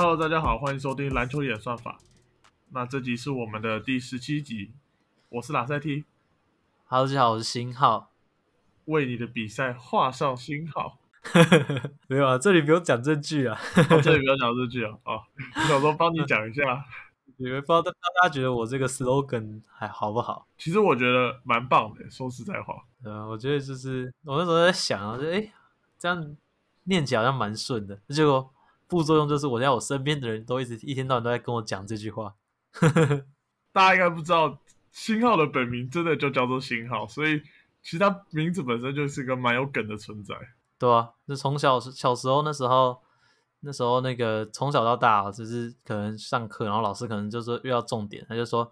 Hello，大家好，欢迎收听篮球演算法。那这集是我们的第十七集，我是拉塞 T，Hello，大家好，我是星浩。为你的比赛画上星号。没有啊，这里不用讲这句啊。哦、这里不用讲这句啊，哦，我想说帮你讲一下。你们不知道大大家觉得我这个 slogan 还好不好？其实我觉得蛮棒的，说实在话。对啊，我觉得就是我那时候在想啊，就哎、诶这样念起来好像蛮顺的。结果副作用就是我在我身边的人都一直一天到晚都在跟我讲这句话。大家应该不知道，星号的本名真的就叫做星号，所以其实他名字本身就是个蛮有梗的存在。对啊，那从小小时候那时候，那时候那个从小到大，就是可能上课，然后老师可能就说遇到重点，他就说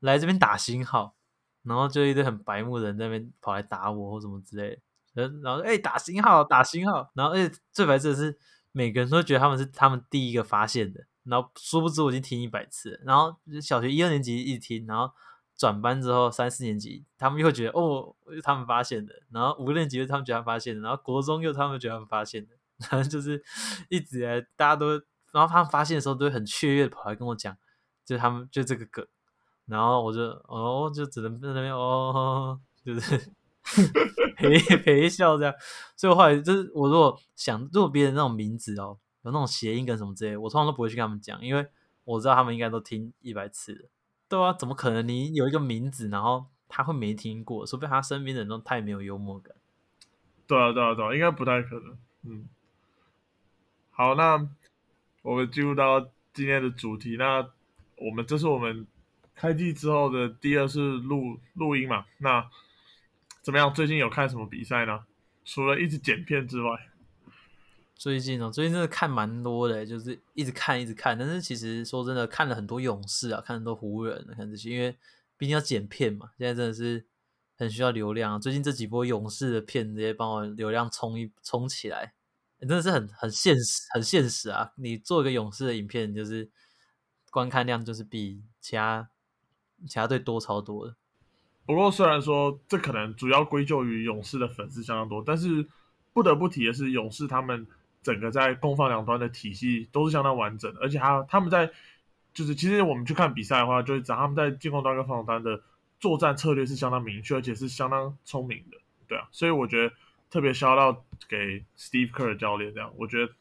来这边打星号，然后就一堆很白目的人在那边跑来打我或什么之类的，然后哎、诶打星号打星号，然后而且最白痴的是每个人都觉得他们是他们第一个发现的，然后殊不知我已经听一百次，然后小学一二年级一听，然后转班之后三四年级，他们又觉得哦，是他们发现的，然后五六年级又他们觉得他们发现的，然后国中又他们觉得他们发现的，然后就是一直来大家都，然后他们发现的时候都会很雀跃的跑来跟我讲，就他们就这个梗，然后我就哦就只能在那边哦，就是 陪 陪笑这样，所以我后来就是我如果想如果别人那种名字哦有那种谐音梗什么之类，我通常都不会去跟他们讲，因为我知道他们应该都听一百次了。对啊，怎么可能你有一个名字，然后他会没听过？除非他身边的人都太没有幽默感。对啊，对啊，对啊，应该不太可能。嗯，好，那我们进入到今天的主题。那我们这是我们开季之后的第二次录录音嘛？那怎么样？最近有看什么比赛呢？除了一直剪片之外，最近哦，最近真的看蛮多的，就是一直看一直看。但是其实说真的，看了很多勇士啊，看很多湖人，看这些，因为毕竟要剪片嘛，现在真的是很需要流量、啊。最近这几波勇士的片，直接帮我流量冲一冲起来，真的是很很现实，很现实啊！你做一个勇士的影片，就是观看量就是比其他其他队多超多的。不过虽然说这可能主要归咎于勇士的粉丝相当多，但是不得不提的是，勇士他们整个在攻防两端的体系都是相当完整的，而且他他们在就是其实我们去看比赛的话，就会知道他们在进攻端跟防守端的作战策略是相当明确，而且是相当聪明的，对啊，所以我觉得特别 shout out 给 Steve Kerr 教练，这样我觉得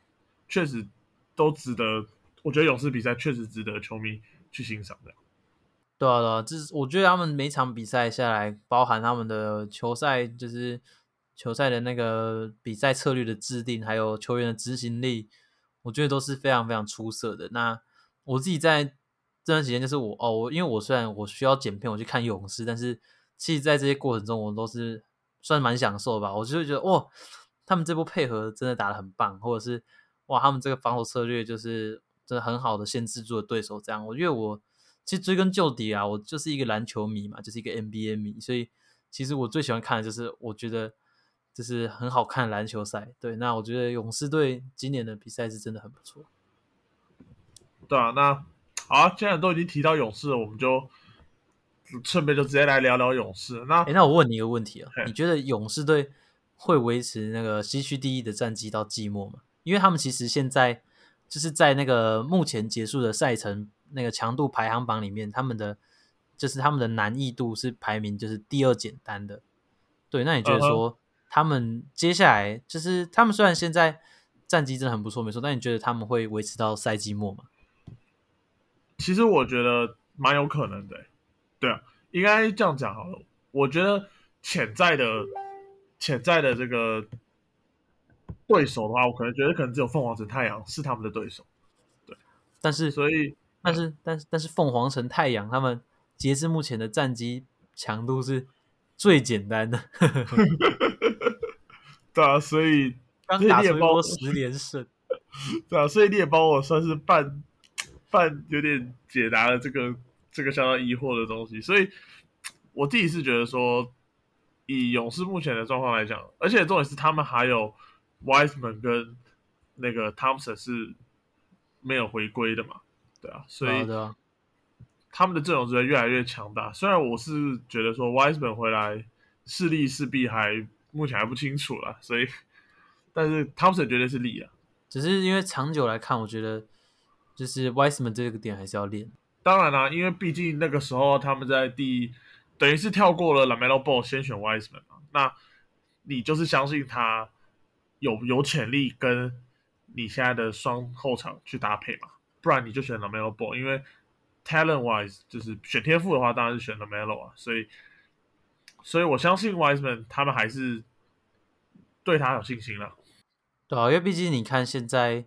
确实都值得，我觉得勇士比赛确实值得球迷去欣赏的。对啊，对啊，这是我觉得他们每场比赛下来，包含他们的球赛，就是球赛的那个比赛策略的制定，还有球员的执行力，我觉得都是非常非常出色的。那我自己在这段时间，就是我哦，我因为我虽然我需要剪片，我去看勇士，但是其实在这些过程中，我都是算蛮享受吧。我就会觉得哇，他们这波配合真的打得很棒，或者是哇，他们这个防守策略就是真的很好的限制住了对手。这样，我觉得我。其实追根究底啊，我就是一个篮球迷嘛，就是一个 NBA 迷，所以其实我最喜欢看的就是我觉得就是很好看的篮球赛。对，那我觉得勇士队今年的比赛是真的很不错。对啊，那好啊，既然都已经提到勇士了，我们就顺便就直接来聊聊勇士。那哎，那我问你一个问题啊，你觉得勇士队会维持那个西区第一的战绩到季末吗？因为他们其实现在就是在那个目前结束的赛程那个强度排行榜里面，他们的就是他们的难易度是排名就是第二简单的。对，那你觉得说他们接下来就是他们虽然现在战绩真的很不错，没错，但你觉得他们会维持到赛季末吗？其实我觉得蛮有可能的欸，对啊，应该这样讲好了。我觉得潜在的潜在的这个对手的话，我可能觉得可能只有凤凰城太阳是他们的对手，对但是所以但是但是但是凤凰城太阳他们截至目前的战绩强度是最简单的，对啊，所以刚打出一猎豹波十连胜。对啊，所以猎豹我算是半半有点解答了这个这个相当疑惑的东西，所以我自己是觉得说，以勇士目前的状况来讲，而且重点是他们还有 Wiseman 跟那个 Thompson 是没有回归的嘛，对啊，所以他们的阵容只会越来越强大。虽然我是觉得说 Wiseman 回来势力势必还目前还不清楚啦，所以但是 Thompson 绝对是力啊。只是因为长久来看，我觉得就是 Wiseman 这个点还是要练。当然啦、因为毕竟那个时候他们在第等于是跳过了 Lamelo Ball，先选 Wiseman 嘛，那你就是相信他有有潜力跟你现在的双后场去搭配嘛，不然你就选 Lamelo Ball，因为 talent wise 就是选天赋的话，当然是选 Lamelo 啊，所以所以我相信 Wiseman 他们还是对他有信心了。对啊，因为毕竟你看现在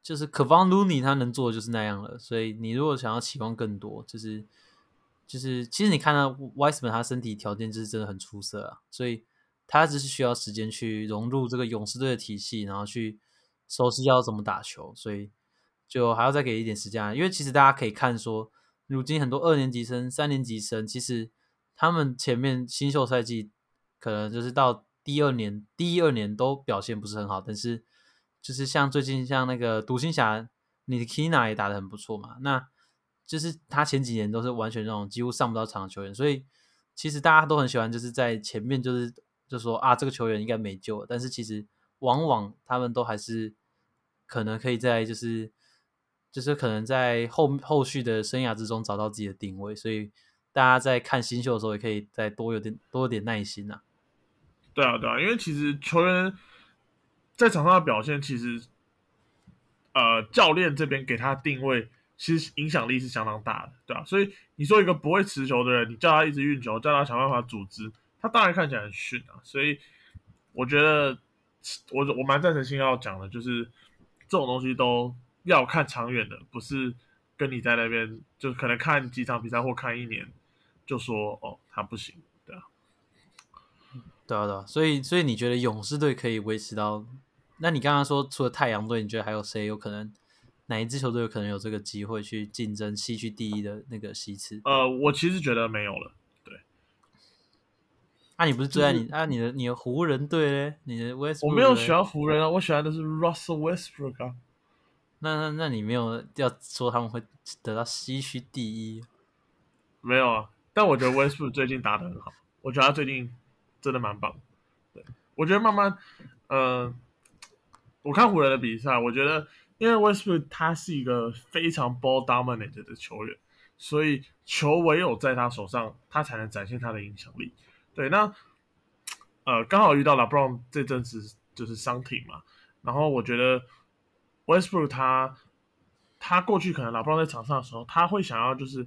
就是 Kevin Looney 他能做的就是那样了，所以你如果想要期望更多，就是就是其实你看到 Wiseman 他身体条件就是真的很出色啊，所以他只是需要时间去融入这个勇士队的体系，然后去熟悉要怎么打球，所以就还要再给一点时间，因为其实大家可以看说，如今很多二年级生、三年级生，其实他们前面新秀赛季可能就是到第二年、第一二年都表现不是很好，但是就是像最近像那个独行侠，你的 Kina 也打得很不错嘛，那就是他前几年都是完全那种几乎上不到场的球员，所以其实大家都很喜欢就是在前面就是就说啊这个球员应该没救了，但是其实往往他们都还是可能可以在就是就是可能在后后续的生涯之中找到自己的定位，所以大家在看新秀的时候也可以再多有点多有点耐心呐、对啊，对啊，因为其实球员在场上的表现，其实呃教练这边给他定位，其实影响力是相当大的，对啊，所以你说一个不会持球的人，你叫他一直运球，叫他想办法组织，他当然看起来很逊啊。所以我觉得我我蛮赞成新耀讲的，就是这种东西都要看长远的，不是跟你在那边就可能看几场比赛或看一年就说哦他不行，对啊。对啊，对啊，所以所以你觉得勇士队可以维持到？那你刚刚说除了太阳队，你觉得还有谁有可能？哪一支球队有可能有这个机会去竞争西区第一的那个席次？呃，我其实觉得没有了。对啊，你不是最爱你、啊？你的你的湖人队嘞？你的 West 我没有喜欢湖人啊，我喜欢的是 Russell Westbrook 啊。那那那你没有要说他们会得到西区第一？没有啊，但我觉得 Westbrook 最近打得很好，我觉得他最近真的蛮棒。对，我觉得慢慢，呃，我看湖人的比赛，我觉得因为 Westbrook 他是一个非常 ball dominant 的球员，所以球唯有在他手上，他才能展现他的影响力。对，那呃，刚好遇到了 Brown 这阵子就是伤停嘛，然后我觉得 Westbrook 他他过去可能 LeBron 在场上的时候，他会想要就是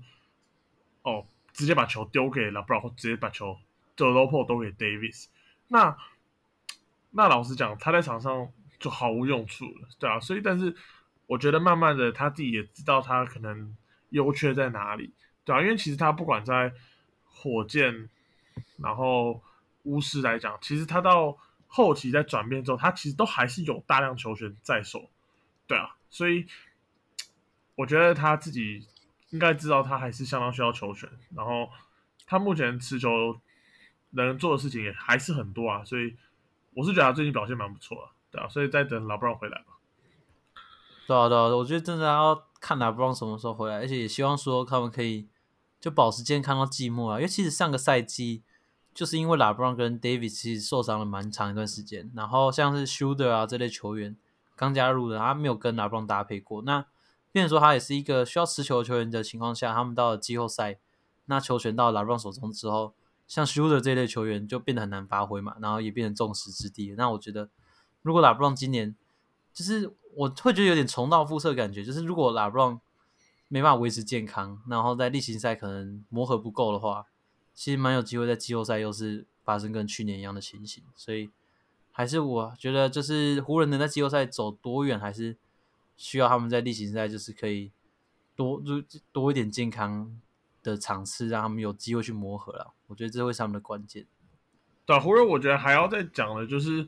哦，直接把球丢给 LeBron，或直接把球就 low p o 都给 Davis。那那老实讲，他在场上就毫无用处了，对啊，所以但是我觉得慢慢的他自己也知道他可能优缺在哪里，对啊，因为其实他不管在火箭。然后巫师来讲，其实他到后期在转变之后，他其实都还是有大量球权在手，对啊，所以我觉得他自己应该知道他还是相当需要球权。然后他目前持球能做的事情也还是很多啊，所以我是觉得他最近表现蛮不错的，对啊，所以再等老布朗回来吧。对啊，对啊，我觉得真的要看老布朗什么时候回来，而且也希望说他们可以。就保持健康到季末啊，因为其实上个赛季就是因为拉布朗跟 David 其实受伤了蛮长一段时间，然后像是 Shooter 啊这类球员刚加入的，他没有跟拉布朗搭配过，那变成说他也是一个需要持球球员的情况下，他们到了季后赛，那球权到拉布朗手中之后，像 Shooter 这类球员就变得很难发挥嘛，然后也变成众矢之的。那我觉得如果拉布朗今年就是我会觉得有点重蹈覆辙感觉，就是如果拉布朗没办法维持健康，然后在例行赛可能磨合不够的话，其实蛮有机会在季后赛又是发生跟去年一样的情形。所以还是我觉得，就是湖人能在季后赛走多远，还是需要他们在例行赛就是可以多就多一点健康的场次，让他们有机会去磨合了。我觉得这会是他们的关键。对湖人，我觉得还要再讲的，就是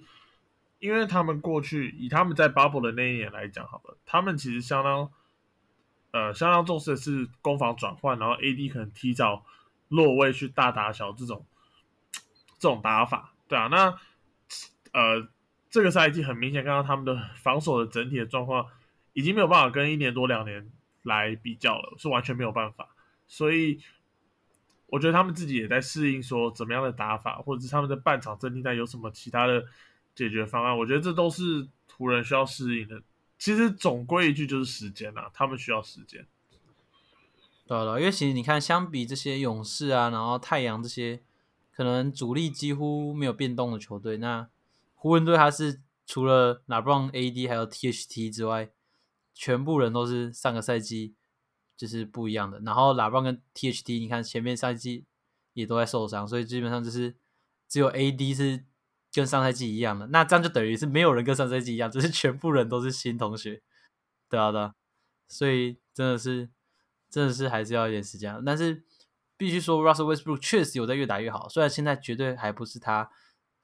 因为他们过去以他们在 Bubble 的那一年来讲，好了，他们其实相当。呃，相当重视的是攻防转换，然后 AD 可能提早落位去大打小这种这种打法，对啊，那呃这个赛季很明显看到他们的防守的整体的状况已经没有办法跟一年多两年来比较了，是完全没有办法，所以我觉得他们自己也在适应说怎么样的打法，或者是他们的半场阵地战有什么其他的解决方案，我觉得这都是湖人需要适应的其实总归一句就是时间啊，他们需要时间。对了，因为其实你看，相比这些勇士啊，然后太阳这些可能主力几乎没有变动的球队，那湖人队他是除了 LeBron、AD 还有 THT 之外，全部人都是上个赛季就是不一样的。然后 LeBron 跟 THT，你看前面赛季也都在受伤，所以基本上就是只有 AD 是跟上赛季一样的。那这样就等于是没有人跟上赛季一样，只是全部人都是新同学，对啊，对啊。所以真的是。真的是还是要一点时间，但是必须说，Russell Westbrook 确实有在越打越好。虽然现在绝对还不是他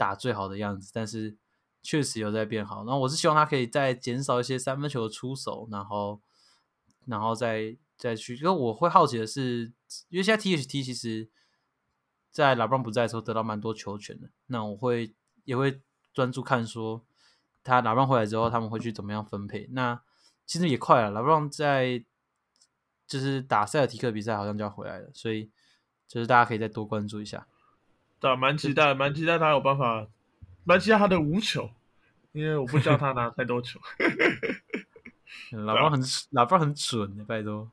打最好的样子，但是确实有在变好。然后我是希望他可以再减少一些三分球的出手，然后，然后再再去。因为我会好奇的是，因为现在 THT 其实，在老布朗不在的时候得到蛮多球权的。那我会也会专注看说，他老布朗回来之后他们会去怎么样分配。那其实也快了，老布朗在。就是打塞尔提克比赛好像就要回来了，所以就是大家可以再多关注一下。对，蛮期待，蛮期待他有办法，蛮期待他的无球，因为我不叫他拿太多球。老包很老包很准的，拜托。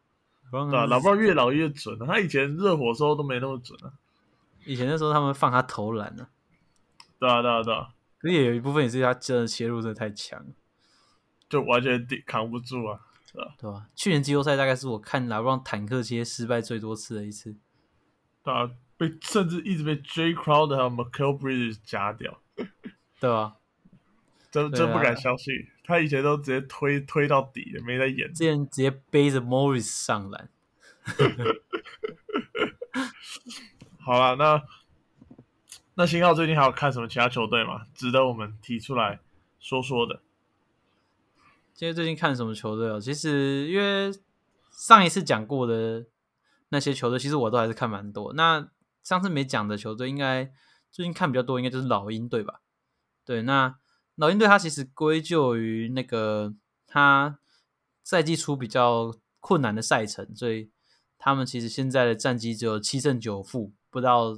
对，老包越老越准了。他以前热火时候都没那么准啊。以前那时候他们放他投篮呢。对啊，对啊，对啊。可是也有一部分也是他真的切入真的太强，就完全抵扛不住啊。对吧？去年季后赛大概是我看老布朗坦克切失败最多次的一次。对啊，被甚至一直被 J Crowd 还有 Michael Bridges 夹掉。对啊，真真不敢相信，他以前都直接推推到底的，没在演。之前直接背着 Morris 上篮。好了，那那新浩最近还有看什么其他球队吗？值得我们提出来说说的？今天最近看什么球队哦？其实因为上一次讲过的那些球队，其实我都还是看蛮多。那上次没讲的球队，应该最近看比较多，应该就是老鹰队吧？对，那老鹰队它其实归咎于那个他赛季初比较困难的赛程，所以他们其实现在的战绩只有七胜九负，不到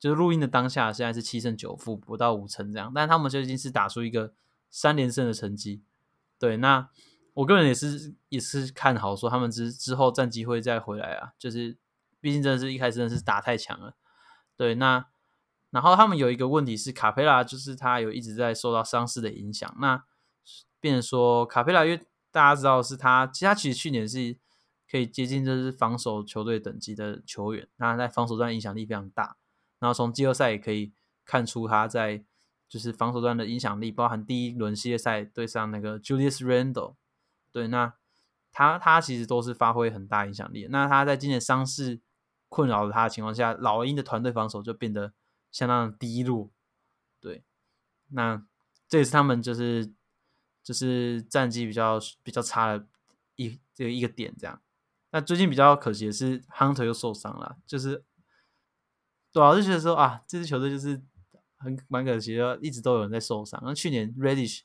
就是录音的当下，现在是七胜九负，不到五成这样。但他们最近是打出一个三连胜的成绩。对，那我个人也是也是看好说他们之之后战绩会再回来啊，就是毕竟真的是一开始真的是打太强了。对，那然后他们有一个问题是卡佩拉，就是他有一直在受到伤势的影响。那变说卡佩拉，因为大家知道是他，其实他其实去年是可以接近就是防守球队等级的球员，那在防守端影响力非常大。然后从季后赛也可以看出他在。就是防守端的影响力，包含第一轮系列赛对上那个 Julius Randle，对，那他他其实都是发挥很大影响力。那他在今年伤势困扰了他的情况下，老鹰的团队防守就变得相当低落。对，那这也是他们就是就是战绩比较比较差的一这一个点。这样，那最近比较可惜的是 Hunter 又受伤了，就是对啊，就觉得说啊，这支球队就是。很蛮可惜的，一直都有人在受伤。那去年 Reddish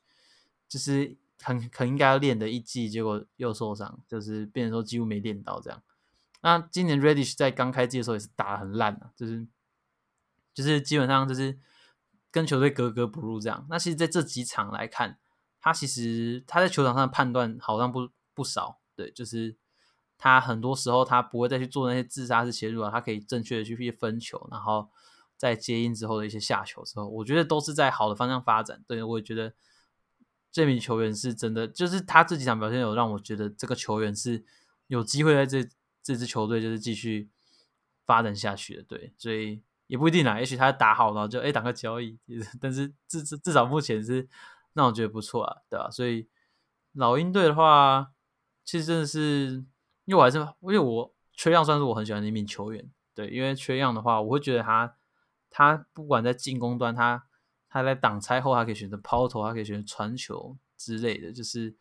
就是很很应该要练的一季，结果又受伤，就是变成说几乎没练到这样。那今年 Reddish 在刚开机的时候也是打的很烂啊，就是就是基本上就是跟球队格格不入这样。那其实在这几场来看，他其实他在球场上的判断好像不不少，对，就是他很多时候他不会再去做那些自杀式切入啊，他可以正确的去分球，然后。在接应之后的一些下球之后，我觉得都是在好的方向发展。对我也觉得这名球员是真的，就是他这几场表现有让我觉得这个球员是有机会在这这支球队就是继续发展下去的。对，所以也不一定啦，也许他打好然后就哎打个交易，但是至至至少目前是让我觉得不错啊，对吧？所以老鹰队的话，其实真的是因为我还是因为我缺样算是我很喜欢的一名球员，对，因为缺样的话，我会觉得他。他不管在进攻端，他他在挡拆后，他可以选择抛投，他可以选择传球之类的，就是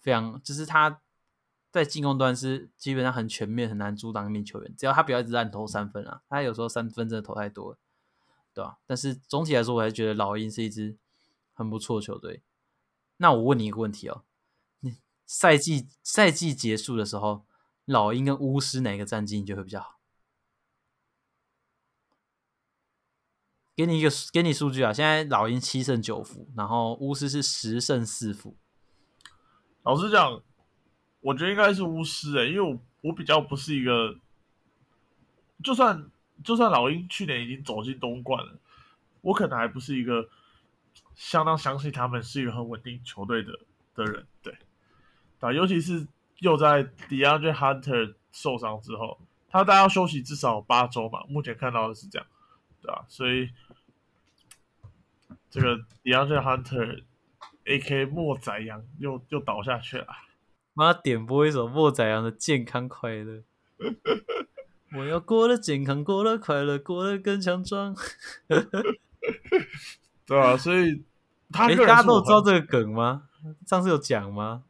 非常，就是他在进攻端是基本上很全面，很难阻挡一名球员。只要他不要一直乱投三分啊，他有时候三分真的投太多了，对吧？但是总体来说，我还是觉得老鹰是一支很不错的球队。那我问你一个问题哦，你赛季赛季结束的时候，老鹰跟巫师哪个战绩你觉得会比较好？给你一个，给你数据啊！现在老鹰七胜九负，然后巫师是十胜四负。老实讲，我觉得应该是巫师诶、因为我我比较不是一个，就算就算老鹰去年已经走进东冠了，我可能还不是一个相当相信他们是一个很稳定球队的的人，对，啊，尤其是又在 DeAndre Hunter 受伤之后，他大概要休息至少八周嘛，目前看到的是这样，对吧、所以这个 DeAndre Hunter A.K. 莫仔阳又又倒下去了。妈点播一首莫宰阳的《健康快乐》，我要过得健康，过得快乐，过得更强壮。对啊，所以他哎，个人大家都知道这个梗吗？上次有讲吗？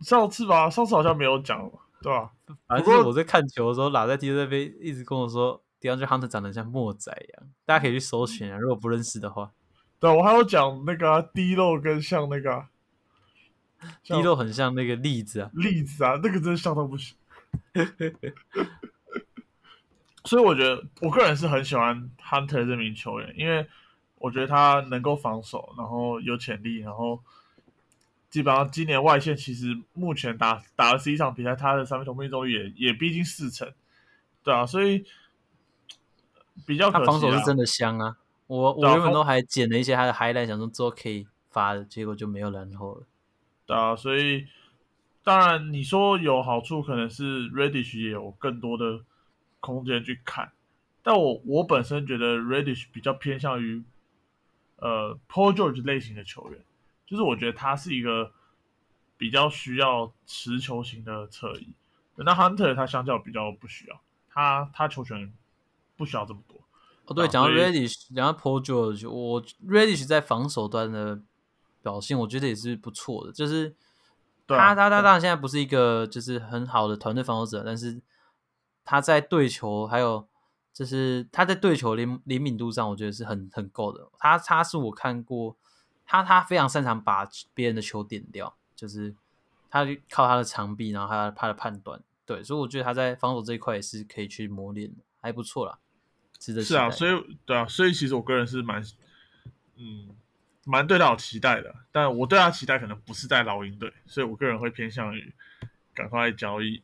上次吧，上次好像没有讲，对吧、反正我在看球的时候，拉在 T 那边一直跟我说，DeAndre Hunter 长得像莫仔阳，大家可以去搜寻啊，如果不认识的话。对啊，我还有讲那个啊低漏跟像那个啊 像肌肉很像那个栗子啊，栗子啊，那个真的像到不行。所以我觉得我个人是很喜欢 Hunter 这名球员，因为我觉得他能够防守，然后有潜力，然后基本上今年外线其实目前打打了十一场比赛，他的三分球命中率也也逼近四成，对啊，所以比较可他防守是真的香啊。我我原本都还剪了一些他的 highlight，想说之后可以发的，结果就没有然后了。对啊，所以当然你说有好处，可能是 Reddish 也有更多的空间去看，但我我本身觉得 Reddish 比较偏向于呃 Paul George 类型的球员，就是我觉得他是一个比较需要持球型的侧翼，那 Hunter 他相较比较不需要，他他球权不需要这么多。哦，对，啊讲到 Reddish，讲到 Paul George，我 Reddish 在防守端的表现，我觉得也是不错的。就是他他他当然现在不是一个就是很好的团队防守者，但是他在对球还有就是他在对球灵灵敏度上，我觉得是很很够的。他他是我看过他他非常擅长把别人的球点掉，就是他靠他的长臂，然后他他的判断，对，所以我觉得他在防守这一块也是可以去磨练的，还不错啦。值得是啊，所以对啊，所以其实我个人是蛮，嗯，蛮对他有期待的。但我对他期待可能不是在老鹰队，所以我个人会偏向于赶快交易，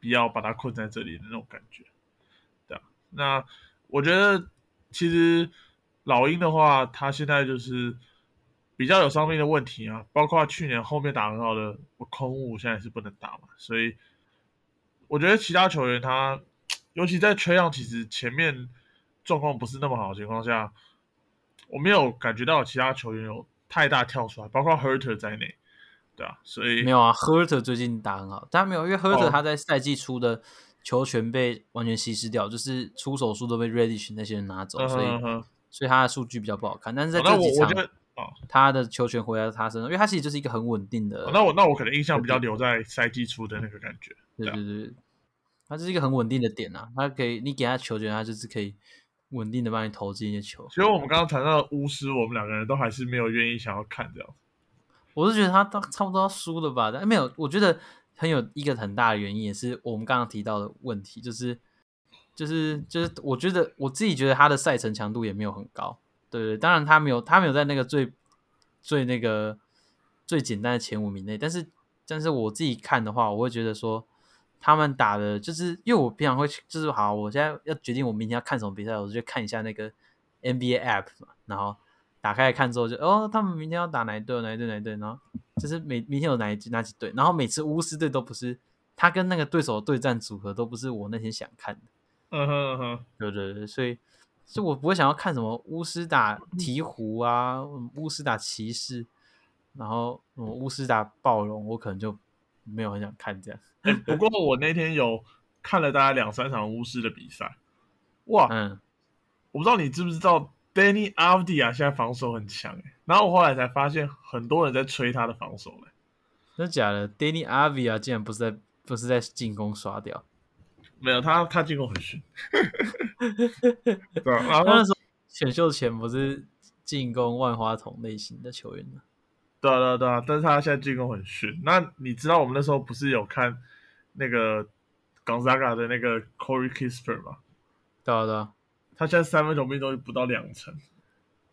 不要把他困在这里的那种感觉。对啊，那我觉得其实老鹰的话，他现在就是比较有伤病的问题啊，包括去年后面打很好的空务，现在是不能打嘛，所以我觉得其他球员他，尤其在缺氧，其实前面状况不是那么好的情况下，我没有感觉到其他球员有太大跳出来，包括 Herter 在内，对啊，所以没有啊，Herter 最近打很好，但没有，因为 Herter 哦他在赛季初的球权被完全稀释掉，就是出手数都被 Reddish 那些人拿走，嗯所以所以他的数据比较不好看。但是在这几场他的球权回来他身上，因为他其实就是一个很稳定的，哦那我那我可能印象比较留在赛季初的那个感觉，对啊。对对对，他就是一个很稳定的点啊，他可以你给他球权，他就是可以稳定的帮你投进一些球。其实我们刚刚谈到的巫师，我们两个人都还是没有愿意想要看这样。我是觉得他到差不多要输了吧，但没有，我觉得很有一个很大的原因，也是我们刚刚提到的问题，就是就是就是，我觉得我自己觉得他的赛程强度也没有很高，对对，当然他没有他没有在那个最最那个最简单的前五名内，但是但是我自己看的话，我会觉得说他们打的，就是因为我平常会就是好，我现在要决定我明天要看什么比赛，我就去看一下那个 NBA app 嘛，然后打开来看之后就哦，他们明天要打哪一队哪一队哪一队，然后就是每明天有哪一哪几队，然后每次巫师队都不是他跟那个对手的对战组合都不是我那天想看的，嗯哼嗯哼，对对对，所以所以我不会想要看什么巫师打鹈鹕啊，嗯巫师打骑士，然后嗯巫师打暴龙，我可能就没有很想看这样。哎不过我那天有看了大概两三场巫师的比赛，哇，嗯，我不知道你知不知道 Danny Avdia 现在防守很强哎，然后我后来才发现很多人在吹他的防守嘞。真的假的？Danny Avia 竟然不是在不是在进攻刷掉，没有他，他进攻很逊。对啊，然后那时候选秀前不是进攻万花筒类型的球员吗？对啊对啊对啊，但是他现在进攻很逊。那你知道我们那时候不是有看那个 Gonzaga 的那个 Corey Kisper 吗？对啊对啊，他现在三分球命中率不到两成。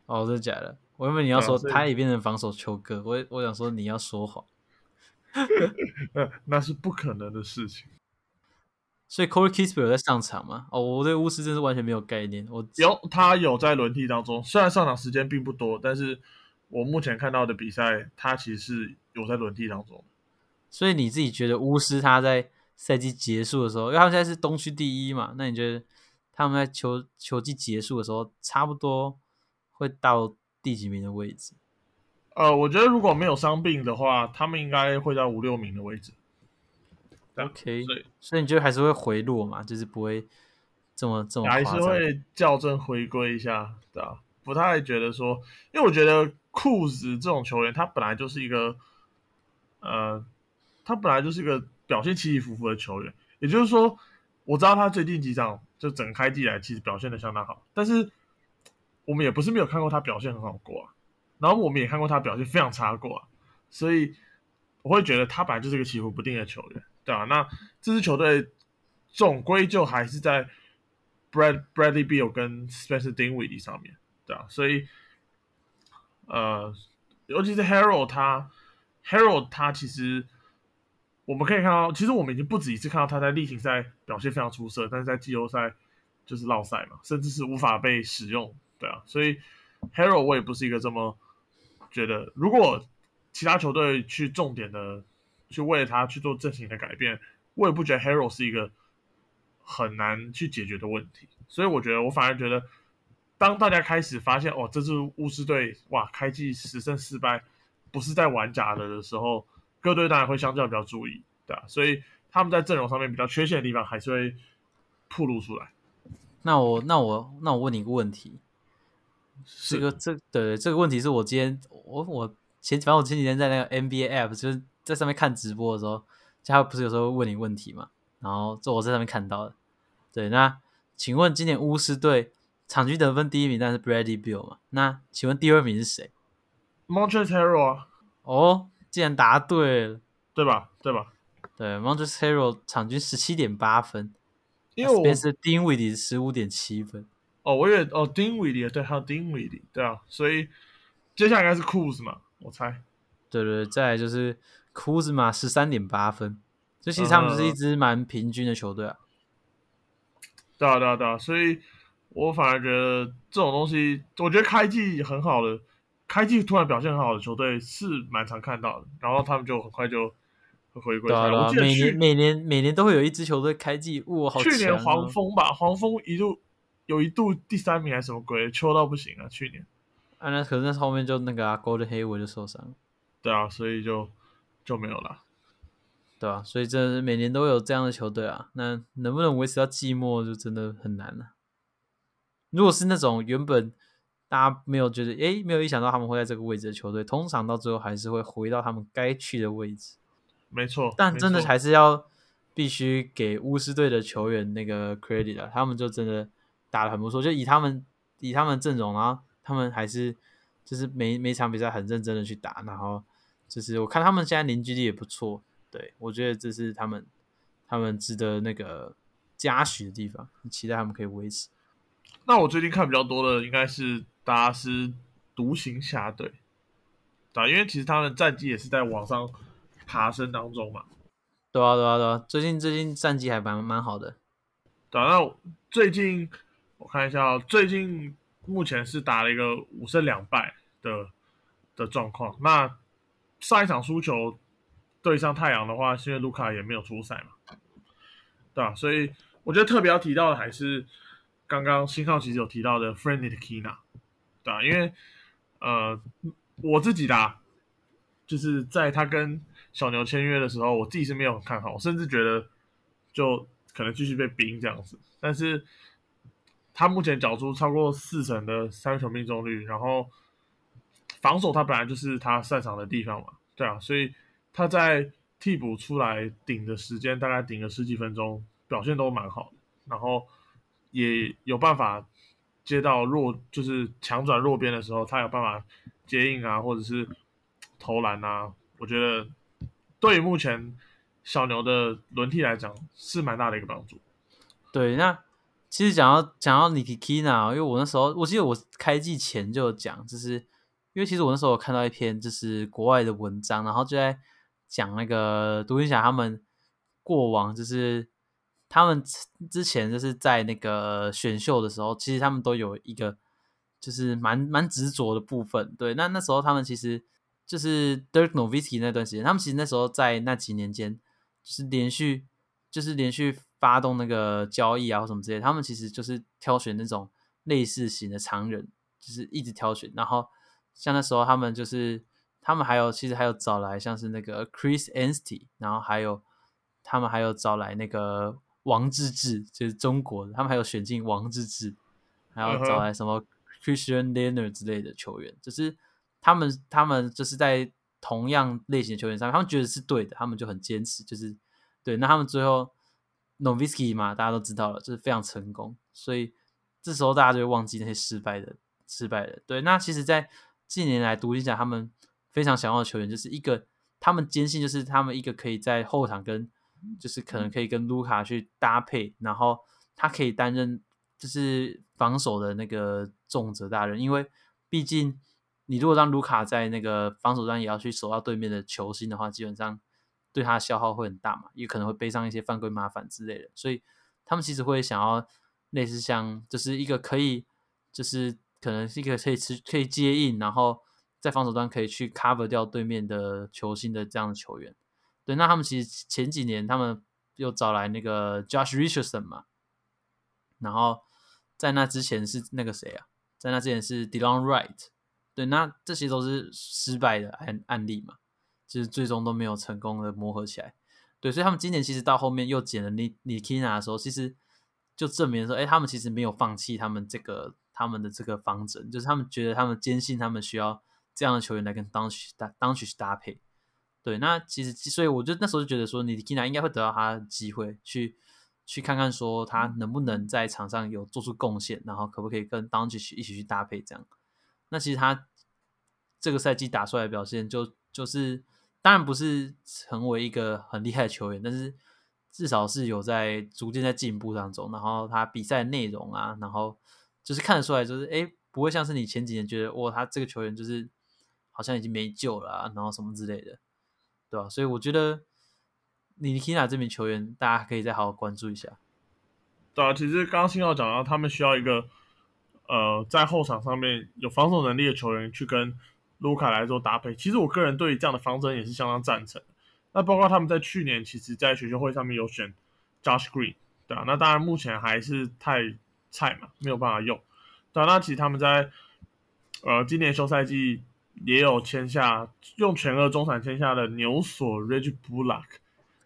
哦，真的假的？我原本你要说啊他也变成防守球哥，我我想说你要说谎，呃，那是不可能的事情。所以 Corey Kispert 有在上场吗？哦，我对巫师真是完全没有概念。我有他有在轮替当中，虽然上场时间并不多，但是我目前看到的比赛，他其实是有在轮替当中。所以你自己觉得巫师他在赛季结束的时候，因为他们现在是东区第一嘛，那你觉得他们在球球季结束的时候，差不多会到第几名的位置？呃，我觉得如果没有伤病的话，他们应该会在五六名的位置。OK，所以所以你觉得还是会回落嘛？就是不会这么这么还是。会校正回归一下，对吧、不太觉得说，因为我觉得库兹这种球员，他本来就是一个，呃，他本来就是一个表现起起伏伏的球员。也就是说，我知道他最近几场就整开季来其实表现的相当好，但是我们也不是没有看过他表现很好过啊，然后我们也看过他表现非常差过啊，所以我会觉得他本来就是一个起伏不定的球员，对吧、那这支球队总归就还是在 Brad Bradley Beal 跟 Spencer Dinwiddie 上面，对啊，所以呃，尤其是 Harold 他 Harold 他其实我们可以看到，其实我们已经不止一次看到他在例行赛表现非常出色，但是在季后赛就是落赛嘛，甚至是无法被使用，对啊，所以 Harold 我也不是一个这么觉得，如果其他球队去重点的去为了他去做阵型的改变，我也不觉得 Harold 是一个很难去解决的问题，所以我觉得我反而觉得，当大家开始发现哦，这支巫师队哇开季十胜四败，不是在玩假的的时候，各队当然会相较比较注意，对啊，所以他们在阵容上面比较缺陷的地方还是会暴露出来。那我那我那我问你一个问题，这个这对这个问题是我今天我我前反正我前几天在那个 NBA app 就是在上面看直播的时候，就他不是有时候会问你问题嘛，然后这我在上面看到的。对，那请问今年巫师队场均得分第一名当然是 Bradley Bill 嘛？那请问第二名是谁？Montrezl Harrell 啊，哦，竟然答对了。对吧？对吧？对 m o n t r e s Harrell 场均十七点八分，因为我 Spencer Dinwiddie 十五点七分。哦，我以为哦丁威迪对，还有丁威迪，对啊，所以接下来应该是库兹嘛，我猜。对对，对再来就是库兹马十三点八分，这其实他们是一支蛮平均的球队啊。对啊，对啊，对啊，所以我反而觉得这种东西，我觉得开季很好的，开季突然表现很好的球队是蛮常看到的，然后他们就很快就会回归对每年每年每年都会有一支球队开季，哇，好强、去年啊！黄蜂吧，黄蜂一度有一度第三名还是什么鬼，秋到不行啊，去年。啊，那可是那后面就那个啊，Golden Hayward 就受伤了，对啊，所以就就没有了。对啊，所以这每年都有这样的球队啊，那能不能维持到季末就真的很难了、如果是那种原本大家没有觉得，诶，没有意想到他们会在这个位置的球队，通常到最后还是会回到他们该去的位置。没错，但真的还是要必须给巫师队的球员那个 credit 啊，他们就真的打的很不错，就以他们以他们阵容，然后他们还是就是每每场比赛很认真的去打，然后就是我看他们现在凝聚力也不错，对我觉得这是他们他们值得那个嘉许的地方，期待他们可以维持。那我最近看比较多的应该是达拉斯独行侠队，对啊，因为其实他们战绩也是在往上爬升当中嘛。对啊，对啊，对啊，最近最近战绩还蛮蛮好的。对啊，那最近我看一下、哦，最近目前是打了一个五胜两败的的状况。那上一场输球对上太阳的话，是因为卢卡也没有出赛嘛，对啊，所以我觉得特别要提到的还是刚刚新浩其实有提到的 f r e n d y Kina，对啊，因为呃我自己的，就是在他跟小牛签约的时候，我自己是没有很看好，我甚至觉得就可能继续被冰这样子。但是他目前缴出超过四成的三分球命中率，然后防守他本来就是他擅长的地方嘛，对啊，所以他在替补出来顶的时间大概顶了十几分钟，表现都蛮好的，然后也有办法接到弱就是强转弱边的时候，他有办法接应啊，或者是投篮啊，我觉得对于目前小牛的轮替来讲是蛮大的一个帮助。对，那其实讲到讲到 Niki Kina，因为我那时候我记得我开季前就有讲，就是因为其实我那时候有看到一篇就是国外的文章，然后就在讲那个独行侠他们过往，就是他们之前就是在那个选秀的时候，其实他们都有一个就是蛮蛮执着的部分。对，那那时候他们其实就是 Dirk Nowitzki 那段时间，他们其实那时候在那几年间，就是连续就是连续发动那个交易啊或什么之类，他们其实就是挑选那种类似型的常人，就是一直挑选，然后像那时候他们就是。他们还有，其实还有找来像是那个 Chris Anstey，然后还有他们还有找来那个王治郅，就是中国的，他们还有选进王治郅，还有找来什么 Christian Leonard 之类的球员，就是他们他们就是在同样类型的球员上面，他们觉得是对的，他们就很坚持，就是对。那他们最后 Novisky 嘛，大家都知道了，就是非常成功，所以这时候大家就会忘记那些失败的失败的。对，那其实，在近年来，独行侠他们。非常想要的球员，就是一个他们坚信，就是他们一个可以在后场跟，就是可能可以跟卢卡去搭配，然后他可以担任就是防守的那个重责大人，因为毕竟你如果让卢卡在那个防守端也要去守到对面的球星的话，基本上对他消耗会很大嘛，也可能会背上一些犯规麻烦之类的，所以他们其实会想要类似像就是一个可以就是可能是一个可以持可以接应，然后。在防守端可以去 cover 掉对面的球星的这样的球员，对，那他们其实前几年他们又找来那个 Josh Richardson 嘛，然后在那之前是那个谁啊？在那之前是 Dylan Wright，对，那这些都是失败的案案例嘛，其实最终都没有成功的磨合起来，对，所以他们今年其实到后面又捡了 n i k i n a 的时候，其实就证明说，哎，他们其实没有放弃他们这个他们的这个方针，就是他们觉得他们坚信他们需要。这样的球员来跟当曲搭当曲搭配，对，那其实所以我就那时候就觉得说，你 Kina 应该会得到他的机会，去去看看说他能不能在场上有做出贡献，然后可不可以跟当曲一起去搭配这样。那其实他这个赛季打出来的表现，就就是当然不是成为一个很厉害的球员，但是至少是有在逐渐在进步当中。然后他比赛内容啊，然后就是看得出来，就是哎，不会像是你前几年觉得哇，他这个球员就是。好像已经没救了，然后什么之类的，对吧？所以我觉得尼基纳这名球员，大家可以再好好关注一下。对啊，其实刚刚新耀讲到，他们需要一个呃，在后场上面有防守能力的球员去跟卢卡来做搭配。其实我个人对于这样的方针也是相当赞成。那包括他们在去年，其实在选秀会上面有选 Josh Green，对啊，那当然目前还是太菜嘛，没有办法用。对啊，那其实他们在呃今年休赛季。也有签下用全额中产签下的牛索 Reg Bullock，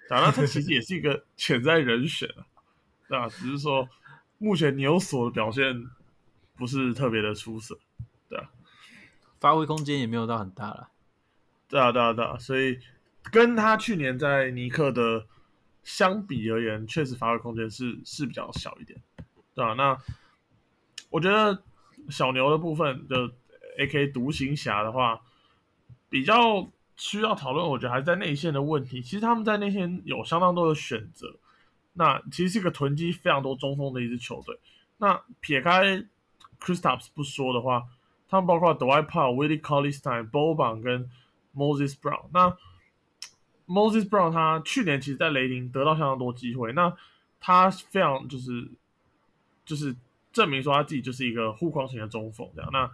当然他其实也是一个潜在人选啊，对吧？只是说目前牛索的表现不是特别的出色，对啊，发挥空间也没有到很大了，对啊，对啊，对啊，所以跟他去年在尼克的相比而言，确实发挥空间是是比较小一点，对啊？那我觉得小牛的部分就。A.K. 独行侠的话，比较需要讨论，我觉得还是在内线的问题。其实他们在内线有相当多的选择，那其实是一个囤积非常多中锋的一支球队。那撇开 Kristaps 不说的话，他们包括 Dwight Powell、Willie Cauley-Stein、Boban 跟 Moses Brown。那 Moses Brown 他去年其实，在雷霆得到相当多机会，那他非常就是就是证明说他自己就是一个护框型的中锋这样。那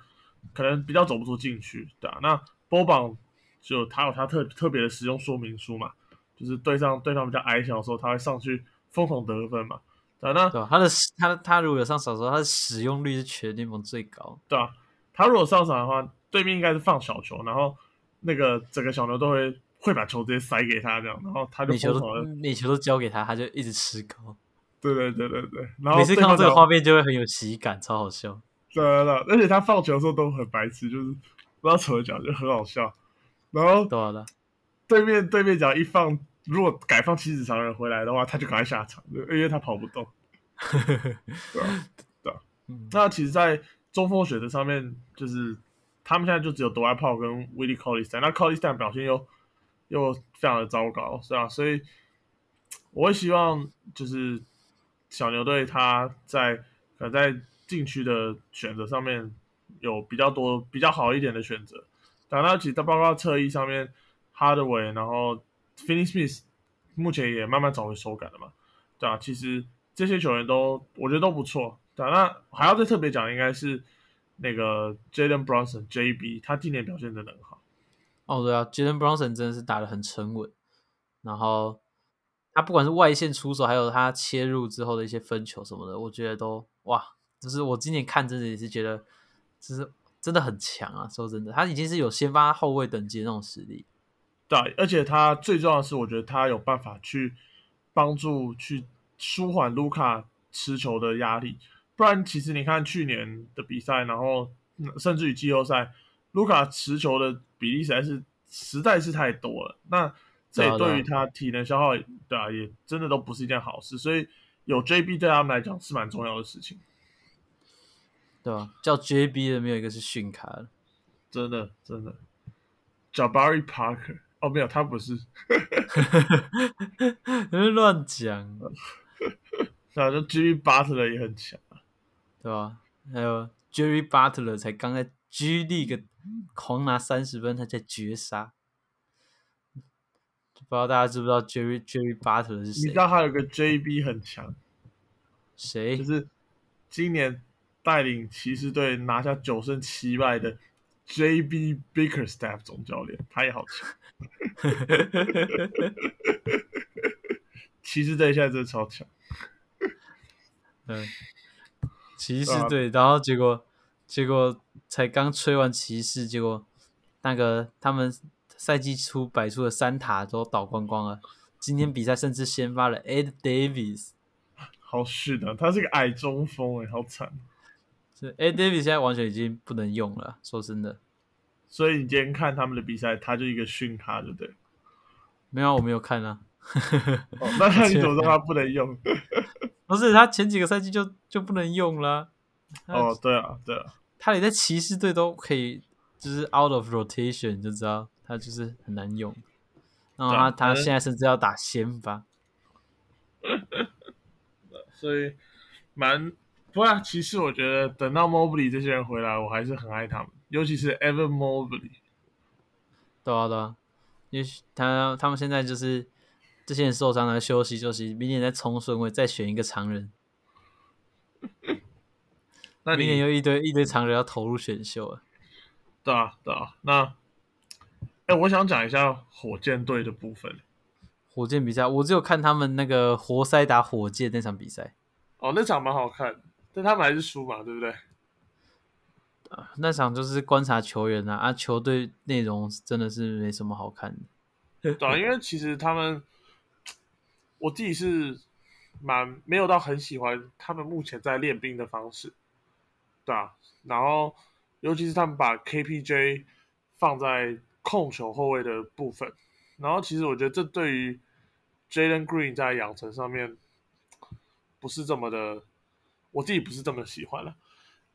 可能比较走不出禁区，对啊。那波榜就他有他特特别的使用说明书嘛，就是对上对方比较矮小的时候，他会上去疯狂得分嘛，对啊。那他的他他如果有上场的时候，他的使用率是全联盟最高，对啊。他如果上场的话，对面应该是放小球，然后那个整个小牛都会会把球直接塞给他这样，然后他就每球都每球都交给他，他就一直吃高。对对对对对，然后每次看到这个画面就会很有喜感，超好笑。对对对，而且他放球的时候都很白痴，就是不知道怎么讲，就很好笑。然后对面对面讲一放，如果改放七子长人回来的话，他就赶快下场，因为他跑不动。对对，那其实，在中锋选择上面，就是他们现在就只有德怀炮跟威利·考利斯坦，那考利斯坦表现又又非常的糟糕，是啊？所以我会希望就是小牛队他在可能在。禁区的选择上面有比较多比较好一点的选择，打那其他包括侧翼上面，Hardaway，然后 f i n i s m i t h 目前也慢慢找回手感了嘛，对啊，其实这些球员都我觉得都不错，对啊，那还要再特别讲，应该是那个 Jalen Brunson JB，他今年表现真的很好。哦，对啊，Jalen Brunson 真的是打的很沉稳，然后他不管是外线出手，还有他切入之后的一些分球什么的，我觉得都哇，就是我今年看真的也是觉得，就是真的很强啊！说真的，他已经是有先发后卫等级的那种实力。对，而且他最重要的是，我觉得他有办法去帮助去舒缓卢卡持球的压力。不然，其实你看去年的比赛，然后甚至于季后赛，卢卡持球的比例实在是实在是太多了。那这也对于他体能消耗，对啊，也真的都不是一件好事。所以有 JB 对他们来讲是蛮重要的事情。对吧？叫 JB 的没有一个是逊卡的，真的真的。Jabari Parker 哦，没有，他不是，乱讲。反正 Jerry Butler 也很强，对吧？还有 Jerry Butler 才刚在 G League 狂拿三十分，他在绝杀。不知道大家知不知道 Jerry Jerry Butler 是谁？你知道他有个 JB 很强，谁？就是今年。带领骑士队拿下九胜七败的 J.B. Bickerstaff 总教练，他也好强。骑士队现在真的超强。嗯，骑士队，然后结果结果才刚吹完骑士，结果那个他们赛季初摆出的三塔都倒光光了。今天比赛甚至先发了 Ed Davis，好是的，他是个矮中锋哎，好惨。是，哎，David 现在完全已经不能用了。说真的，所以你今天看他们的比赛，他就一个训他，对不对？没有，我没有看啊。那那 你怎么说他不能用？不是他前几个赛季就就不能用了。哦，对啊，对啊，他连在骑士队都可以，就是 out of rotation，就知道他就是很难用。然后他他现在甚至要打先发，所以蛮。不啊，其实我觉得等到 Mobley 这些人回来，我还是很爱他们，尤其是 Evan Mobley。对啊，对啊，因为他他们现在就是这些人受伤了休息休息，明年再冲顺位，再选一个常人。那明年又一堆一堆常人要投入选秀了。对啊，对啊。那，哎，我想讲一下火箭队的部分。火箭比赛，我只有看他们那个活塞打火箭那场比赛。哦，那场蛮好看。但他们还是输嘛，对不对？那场就是观察球员啊，啊，球队内容真的是没什么好看的。对啊，因为其实他们，我自己是蛮没有到很喜欢他们目前在练兵的方式，对啊。然后，尤其是他们把 KPJ 放在控球后卫的部分，然后其实我觉得这对于 Jalen Green 在养成上面不是这么的。我自己不是这么喜欢了，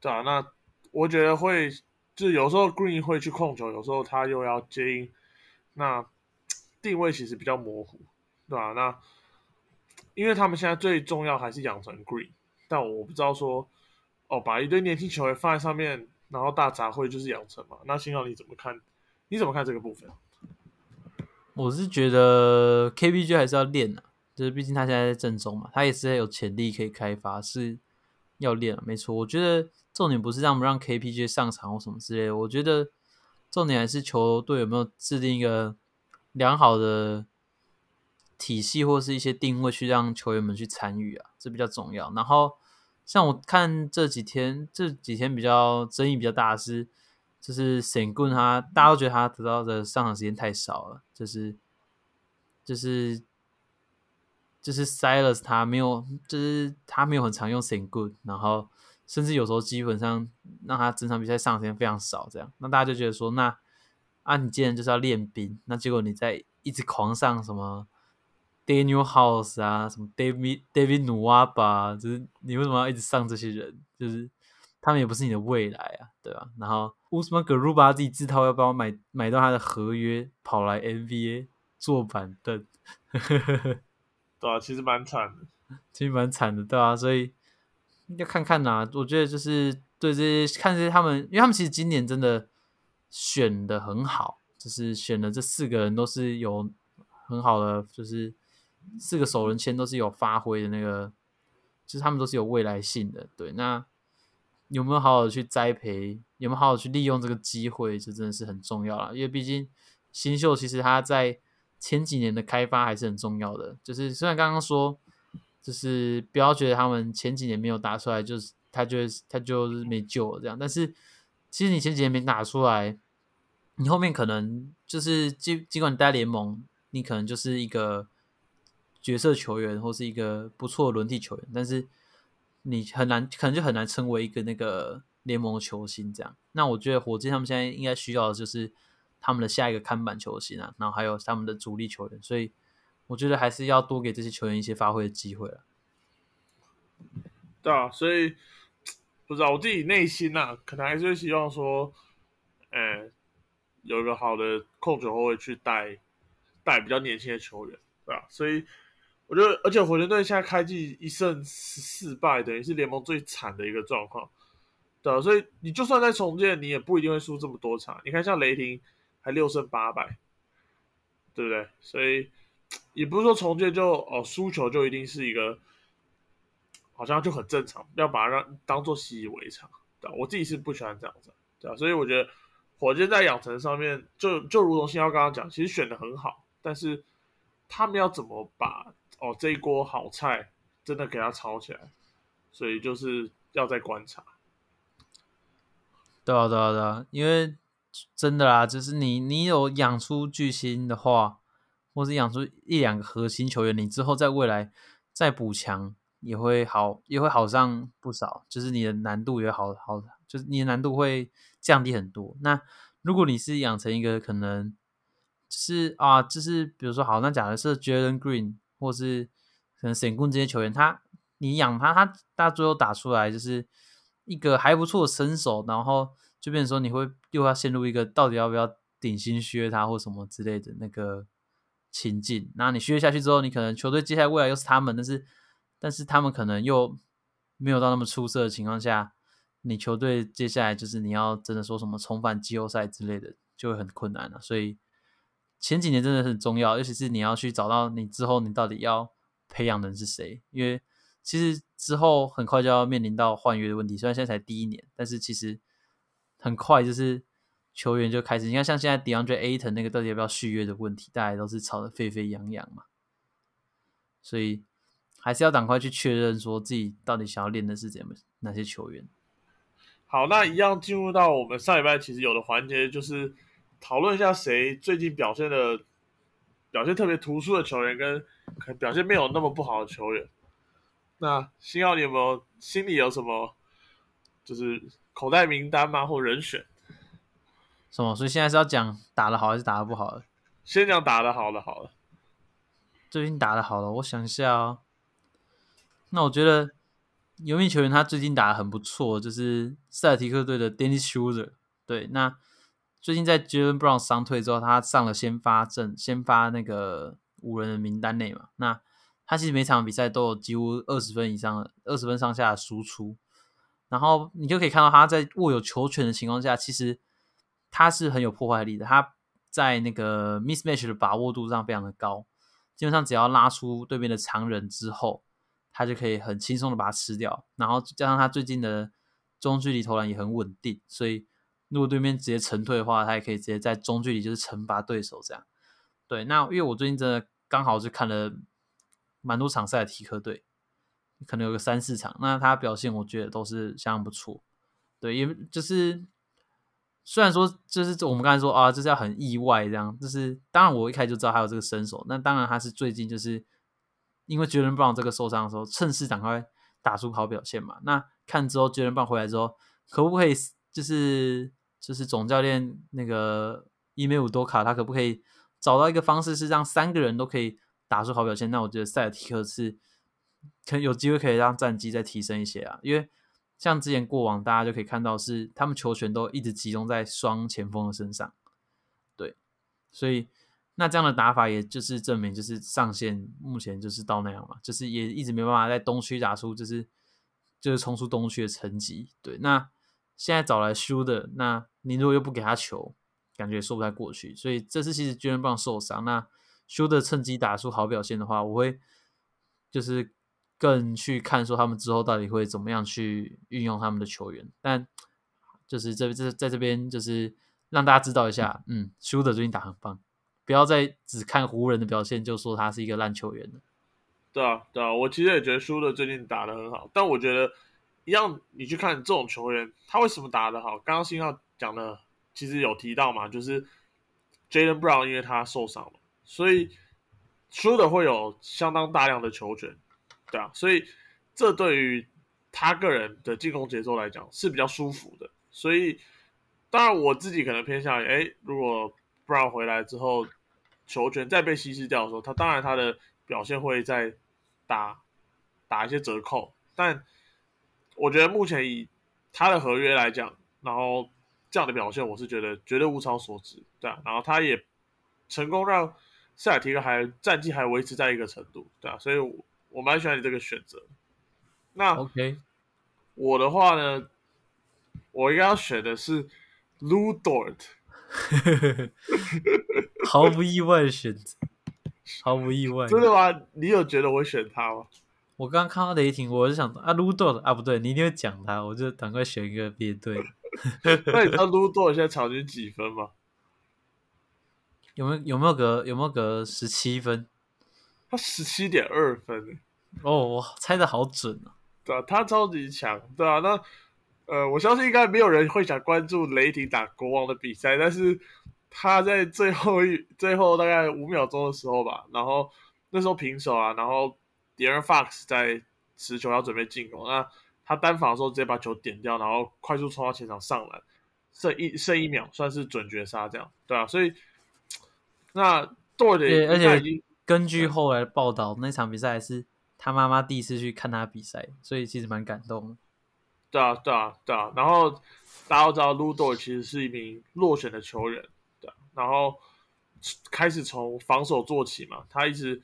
对啊，那我觉得会，就是有时候 Green 会去控球，有时候他又要接应，那定位其实比较模糊，对吧？那因为他们现在最重要还是养成 Green，但我不知道说，哦，把一堆年轻球员放在上面，然后大杂烩就是养成嘛？那幸好你怎么看？你怎么看这个部分？我是觉得 KPG 还是要练的，就是毕竟他现在在正中嘛，他也是有潜力可以开发，是。要练了，没错。我觉得重点不是让不让 KPJ 上场或什么之类的，我觉得重点还是球队有没有制定一个良好的体系或是一些定位，去让球员们去参与啊，这比较重要。然后像我看这几天这几天比较争议比较大的是，就是沈棍他大家都觉得他得到的上场时间太少了，就是就是。就是 Silas 他没有，就是他没有很常用 s i n good，然后甚至有时候基本上让他整场比赛上时间非常少，这样，那大家就觉得说，那啊你既然就是要练兵，那结果你在一直狂上什么 Daniel House 啊，什么 David David Nuaba，就是你为什么要一直上这些人？就是他们也不是你的未来啊，对吧？然后 Usman Garuba 自己自掏腰包买买到他的合约，跑来 NBA 坐板凳。呵呵呵对啊，其实蛮惨的，其实蛮惨的，对啊，所以要看看呐。我觉得就是对这些看这些他们，因为他们其实今年真的选的很好，就是选的这四个人都是有很好的，就是四个首轮签都是有发挥的那个，就是他们都是有未来性的。对，那有没有好好去栽培？有没有好好去利用这个机会？这真的是很重要了，因为毕竟新秀其实他在前几年的开发还是很重要的。就是虽然刚刚说，就是不要觉得他们前几年没有打出来，就是他就他就是没救了这样，但是其实你前几年没打出来。你后面可能就是尽尽管你待联盟，你可能就是一个角色球员或是一个不错的轮替球员，但是你很难，可能就很难成为一个那个联盟球星这样。那我觉得火箭他们现在应该需要的就是他们的下一个看板球星啊，然后还有他们的主力球员，所以我觉得还是要多给这些球员一些发挥的机会了。对啊，所以不知道我自己内心呐，可能还是希望说，呃。有一个好的控球后卫去带带比较年轻的球员，对吧？所以我觉得，而且火箭队现在开季一胜四败，等于是联盟最惨的一个状况，对吧？所以你就算在重建，你也不一定会输这么多场。你看，像雷霆还六胜八败，对不对？所以也不是说重建就哦输球就一定是一个好像就很正常，要把它让当做习以为常，对？我自己是不喜欢这样子，对吧？所以我觉得。火箭在养成上面，就就如同新耀刚刚讲，其实选的很好，但是他们要怎么把哦这一锅好菜真的给它炒起来，所以就是要再观察。对啊，对啊，对啊，因为真的啦，就是你你有养出巨星的话，或是养出一两个核心球员，你之后在未来再补强也会好，也会好上不少，就是你的难度也好好，就是你的难度会。降低很多。那如果你是养成一个可能是啊，就是比如说好，那假的是 Jalen Green 或是可能 s 神棍这些球员，他你养他，他大最后打出来就是一个还不错的身手，然后就变成说你会又要陷入一个到底要不要顶薪削他或什么之类的那个情境。那你削下去之后，你可能球队接下来未来又是他们，但是但是他们可能又没有到那么出色的情况下。你球队接下来就是你要真的说什么重返季后赛之类的，就会很困难了。所以前几年真的很重要，尤其是你要去找到你之后你到底要培养的人是谁。因为其实之后很快就要面临到换约的问题，虽然现在才第一年，但是其实很快就是球员就开始。你看像现在 DeAndre Ayton 那个到底要不要续约的问题，大家都是吵得沸沸扬扬嘛。所以还是要赶快去确认说自己到底想要练的是怎么哪些球员。好，那一样进入到我们上礼拜其实有的环节，就是讨论一下谁最近表现的表现特别突出的球员，跟可表现没有那么不好的球员。那星耀，你有没有心里有什么就是口袋名单吗？或人选？什么？所以现在是要讲打的好还是打的不好？先讲打的好的好了。最近打的好了，我想一下哦。那我觉得。有名球员他最近打的很不错，就是塞尔提克队的 Dennis Schroeder。对，那最近在 Jalen Brown 伤退之后，他上了先发阵，先发那个五人的名单内嘛。那他其实每场比赛都有几乎二十分以上、二十分上下的输出。然后你就可以看到他在握有球权的情况下，其实他是很有破坏力的。他在那个 mismatch 的把握度上非常的高，基本上只要拉出对面的常人之后。他就可以很轻松的把它吃掉，然后加上他最近的中距离投篮也很稳定，所以如果对面直接沉退的话，他也可以直接在中距离就是惩罚对手这样。对，那因为我最近真的刚好是看了蛮多场赛的提克队，可能有个三四场，那他表现我觉得都是相当不错。对，因为就是虽然说就是我们刚才说啊，就是要很意外这样，就是当然我一开始就知道他有这个身手，那当然他是最近就是。因为杰伦布朗这个受伤的时候，趁势赶快打出好表现嘛。那看之后杰伦布朗回来之后，可不可以就是就是总教练那个伊梅伍多卡，他可不可以找到一个方式，是让三个人都可以打出好表现？那我觉得塞尔提克是可有机会可以让战绩再提升一些啊。因为像之前过往，大家就可以看到是他们球权都一直集中在双前锋的身上，对，所以。那这样的打法，也就是证明，就是上限目前就是到那样嘛，就是也一直没办法在东区打出，就是就是冲出东区的成绩。对，那现在找来输的，那你如果又不给他球，感觉说不太过去。所以这次其实居然棒受伤，那修的趁机打出好表现的话，我会就是更去看说他们之后到底会怎么样去运用他们的球员。但就是这这在这边就是让大家知道一下，嗯，修的最近打很棒，不要再只看湖人的表现就说他是一个烂球员了。对啊，对啊，我其实也觉得输的最近打的很好，但我觉得一样，你去看这种球员，他为什么打的好？刚刚新浩讲的其实有提到嘛，就是 Jalen Brown 因为他受伤了，所以输的会有相当大量的球权，对啊，所以这对于他个人的进攻节奏来讲是比较舒服的。所以当然我自己可能偏向于，哎，如果布朗回来之后球权再被稀释掉的时候，他当然他的表现会在。打打一些折扣，但我觉得目前以他的合约来讲，然后这样的表现，我是觉得绝对物超所值，对啊。然后他也成功让塞尔提克还战绩还维持在一个程度，对啊。所以我我蛮喜欢你这个选择。那 OK，我的话呢，我应该要选的是 Lu Dort，毫不意外的选择。毫无意外，真的吗？你有觉得我选他吗？我刚刚看到雷霆，我就想啊，卢多啊，不对，你一定会讲他，我就赶快选一个别队。那你知道卢多现在场均几分吗？有没有有没有个有没有个十七分？他十七点二分哦，我猜的好准啊！对啊，他超级强，对啊。那呃，我相信应该没有人会想关注雷霆打国王的比赛，但是。他在最后一最后大概五秒钟的时候吧，然后那时候平手啊，然后 Darren Fox 在持球要准备进攻，那他单防的时候直接把球点掉，然后快速冲到前场上篮，剩一剩一秒算是准绝杀这样，对啊，所以那 Dort 而且根据后来的报道，那场比赛是他妈妈第一次去看他比赛，所以其实蛮感动。对啊，对啊，对啊，然后大家都知道 Ludo 其实是一名落选的球员。对然后开始从防守做起嘛，他一直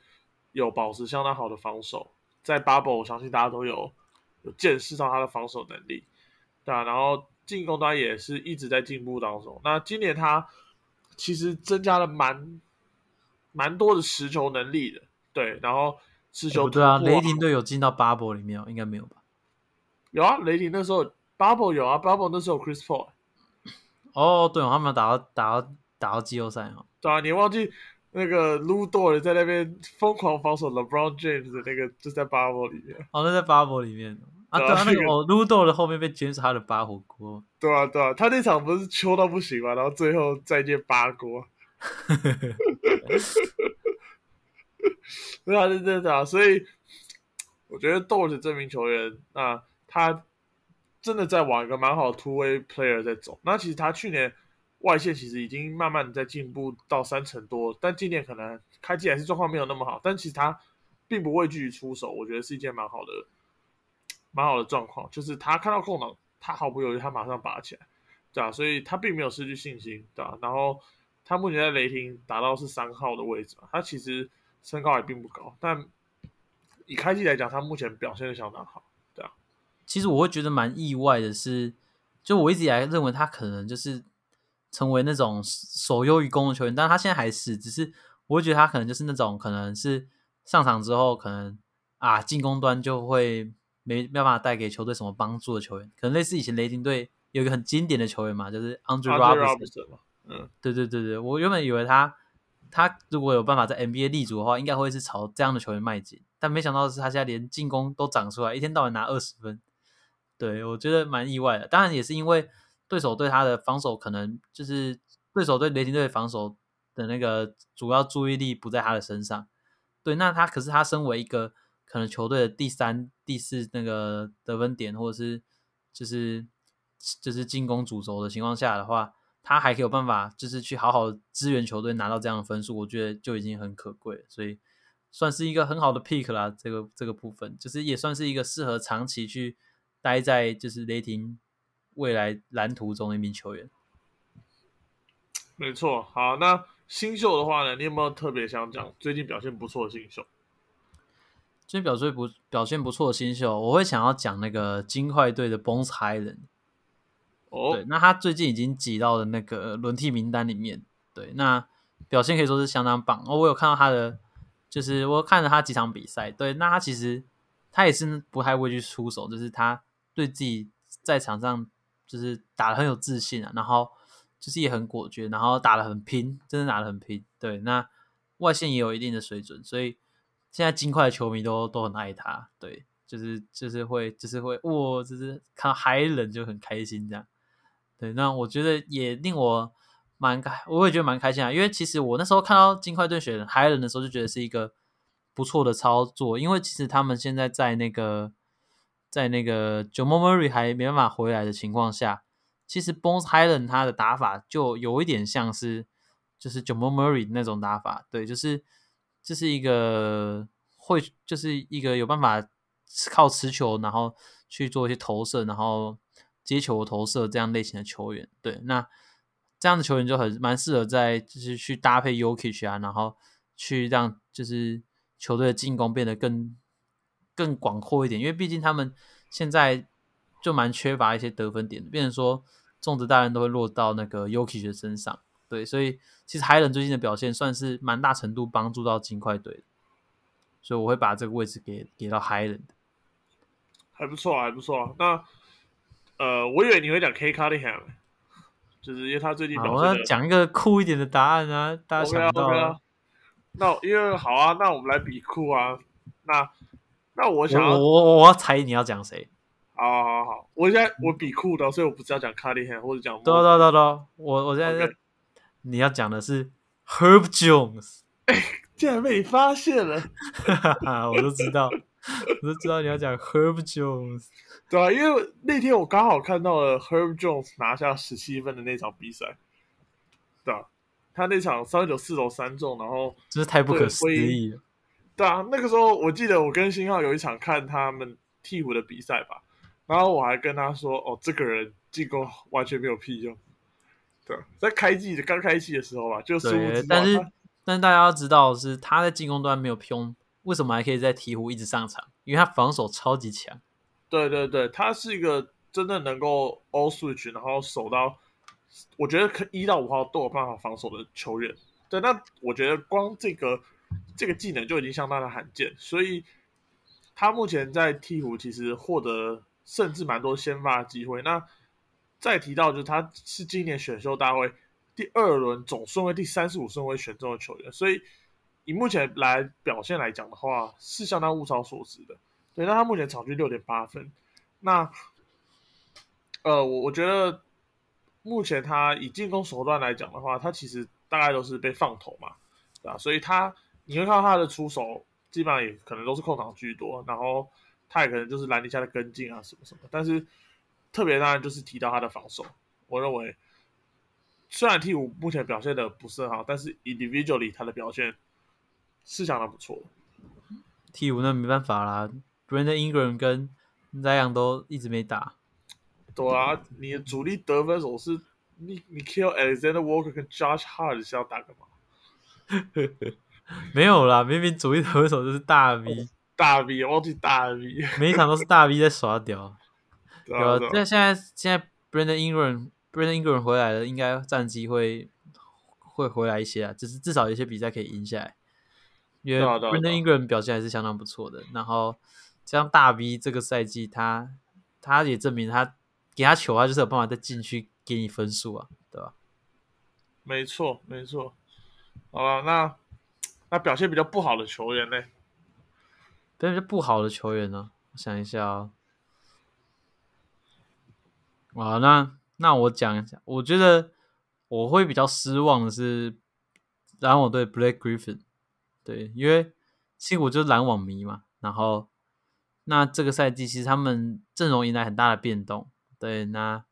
有保持相当好的防守，在 Bubble 我相信大家都有有见识到他的防守能力，对啊，然后进攻端也是一直在进步当中。那今年他其实增加了蛮蛮多的持球能力的，对，然后持球对啊，雷霆队有进到 Bubble 里面，哦应该没有吧？有啊，雷霆那时候 Bubble 有啊，Bubble 那时候 Chris Paul，哦，对，他们打到打到。打到季后赛哈，对啊，你忘记那个 Lu Dort 在那边疯狂防守 LeBron James 的那个，就在 bubble 里面。哦，那在 bubble 里面啊，对啊，那个 Lu Dort 的后面被卷死他的八火锅。对啊，对啊，他那场不是秋到不行嘛，然后最后再见八锅。对啊，对对对啊，所以我觉得 Dort 这名球员，那他真的在往一个蛮好的 two way player 在走。那其实他去年。外线其实已经慢慢的在进步到三成多，但今年可能开机还是状况没有那么好，但其实他并不畏惧出手，我觉得是一件蛮好的、蛮好的状况。就是他看到空档，他毫不犹豫，他马上拔起来，对啊，所以他并没有失去信心，对啊。然后他目前在雷霆打到是三号的位置嘛，他其实身高也并不高，但以开季来讲，他目前表现的相当好，对啊。其实我会觉得蛮意外的是，就我一直以来认为他可能就是。成为那种守优于攻的球员，但是他现在还是，只是我会觉得他可能就是那种可能是上场之后，可能啊进攻端就会没没办法带给球队什么帮助的球员，可能类似以前雷霆队有一个很经典的球员嘛，就是 Andre Robertson 嘛，嗯，对对对对，我原本以为他他如果有办法在 NBA 立足的话，应该会是朝这样的球员迈进，但没想到是他现在连进攻都长出来，一天到晚拿二十分，对我觉得蛮意外的，当然也是因为。对手对他的防守可能就是对手对雷霆队防守的那个主要注意力不在他的身上，对，那他可是他身为一个可能球队的第三、第四那个得分点，或者是就是就是进攻主轴的情况下的话，他还可以有办法就是去好好支援球队拿到这样的分数，我觉得就已经很可贵，所以算是一个很好的 pick 啦。这个这个部分就是也算是一个适合长期去待在就是雷霆。未来蓝图中的一名球员，没错。好，那新秀的话呢？你有没有特别想讲最近表现不错的新秀？最近表现不表现不错的新秀，我会想要讲那个金块队的 Bones Hyland。哦，对，那他最近已经挤到了那个轮替名单里面。对，那表现可以说是相当棒。哦，我有看到他的，就是我看了他几场比赛，对，那他其实他也是不太会去出手，就是他对自己在场上就是打的很有自信啊，然后就是也很果决，然后打的很拼，真的打的很拼。对，那外线也有一定的水准，所以现在金块的球迷都都很爱他。对，就是就是会就是会哇，就是看到海冷就很开心这样。对，那我觉得也令我蛮开，我也觉得蛮开心啊。因为其实我那时候看到金块队选海人的时候，就觉得是一个不错的操作。因为其实他们现在在那个在那个 j o m o Murray 还没办法回来的情况下，其实 Bones Highland 他的打法就有一点像是就是 j o m Murray 那种打法。对，就是这是一个会就是一个有办法靠持球，然后去做一些投射，然后。接球投射这样类型的球员，对，那这样的球员就很蛮适合在就是去搭配 Yokich 啊，然后去让就是球队的进攻变得更更广阔一点，因为毕竟他们现在就蛮缺乏一些得分点，变成说种子大人都会落到那个 Yokich 的身上，对，所以其实海人最近的表现算是蛮大程度帮助到金块队的，所以我会把这个位置给给到海人的，还不错，还不错，那。呃，我以为你会讲 K Cunningham，就是因为他最近表我要讲一个酷一点的答案啊，大家想到啊。那因为好啊，那我们来比酷啊。那那我想，我我我要猜你要讲谁？好好好，我现在我比酷的，所以我不是要讲 Cunningham 或者讲。对对对对，我我现在你要讲的是 Herb Jones，竟然被你发现了，我都知道。我就知道你要讲 Herb Jones，对啊，因为那天我刚好看到了 Herb Jones 拿下十七分的那场比赛，对啊，他那场三十九四投三中，然后真是太不可思议了。对啊，那个时候我记得我跟新浩有一场看他们替补的比赛吧，然后我还跟他说：“哦，这个人进攻完全没有屁用。”对，在开季的刚开季的时候吧，就对，但是但是大家要知道是他在进攻端没有屁用。为什么还可以在鹈鹕一直上场？因为他防守超级强。对对对，他是一个真的能够 all switch，然后守到，我觉得可一到五号都有办法防守的球员。对，那我觉得光这个这个技能就已经相当的罕见，所以他目前在鹈鹕其实获得甚至蛮多先发机会。那再提到就是他是今年选秀大会第二轮总顺位第三十五顺位选中的球员，所以。以目前来表现来讲的话，是相当物超所值的。对，那他目前场均六点八分。那，呃，我我觉得目前他以进攻手段来讲的话，他其实大概都是被放投嘛，对吧？所以他你会看到他的出手基本上也可能都是控场居多，然后他也可能就是篮底下的跟进啊什么什么。但是特别当然就是提到他的防守，我认为虽然 T 五目前表现的不是很好，但是 individually 他的表现。是相当不错，T 五那没办法啦，Brandon Ingram 跟 Zion 都一直没打。对啊，你的主力得分手是你你 kill Alexander Walker 跟 Josh Hart 是要打干嘛？没有啦，明明主力得分手就是大 V，大 V，忘记大 V，每一场都是大 V 在耍屌。对啊，那现在现在 Brandon Ingram Brandon Ingram 回来了，应该战绩会会回来一些啊，只是至少有些比赛可以赢下来。因为 Brandon Ingram 表现还是相当不错的，然后这样大 V 这个赛季他他也证明他给他球，他就是有办法在禁区给你分数啊，对吧？没错，没错。好了，那那表现比较不好的球员呢？表现不好的球员呢？我想一下啊。啊，那那我讲一下，我觉得我会比较失望的是然后我对 Blake Griffin。对，因为其实我就是篮网迷嘛，然后那这个赛季其实他们阵容迎来很大的变动。对，那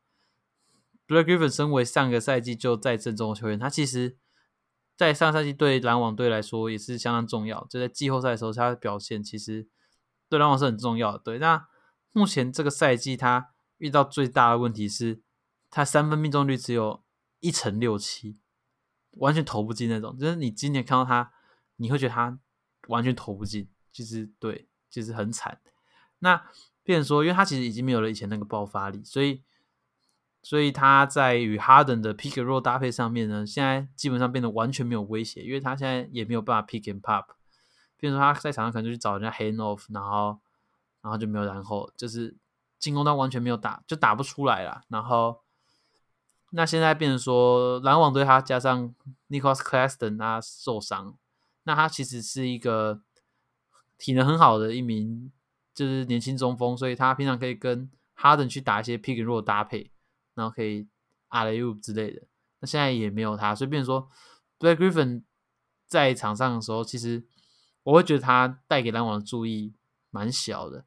Blake Griffin 身为上个赛季就在阵中的球员，他其实在上赛季对篮网队来说也是相当重要。就在季后赛的时候，他的表现其实对篮网是很重要的。对，那目前这个赛季他遇到最大的问题是，他三分命中率只有一成六七，完全投不进那种。就是你今年看到他。你会觉得他完全投不进，其实对，其实很惨。那变成说，因为他其实已经没有了以前那个爆发力，所以所以他在与哈登的 pick and roll 搭配上面呢，现在基本上变得完全没有威胁，因为他现在也没有办法 pick and pop。比如说他在场上可能就去找人家 hand off，然后然后就没有然后，就是进攻端完全没有打，就打不出来了。然后那现在变成说篮网队他加上 Nicholas Claxton 他受伤，那他其实是一个体能很好的一名就是年轻中锋，所以他平常可以跟哈登去打一些 pick and roll 搭配，然后可以 alley oop 之类的。那现在也没有他，所以变说 Blake Griffin 在场上的时候，其实。我会觉得他带给篮网的注意蛮小的，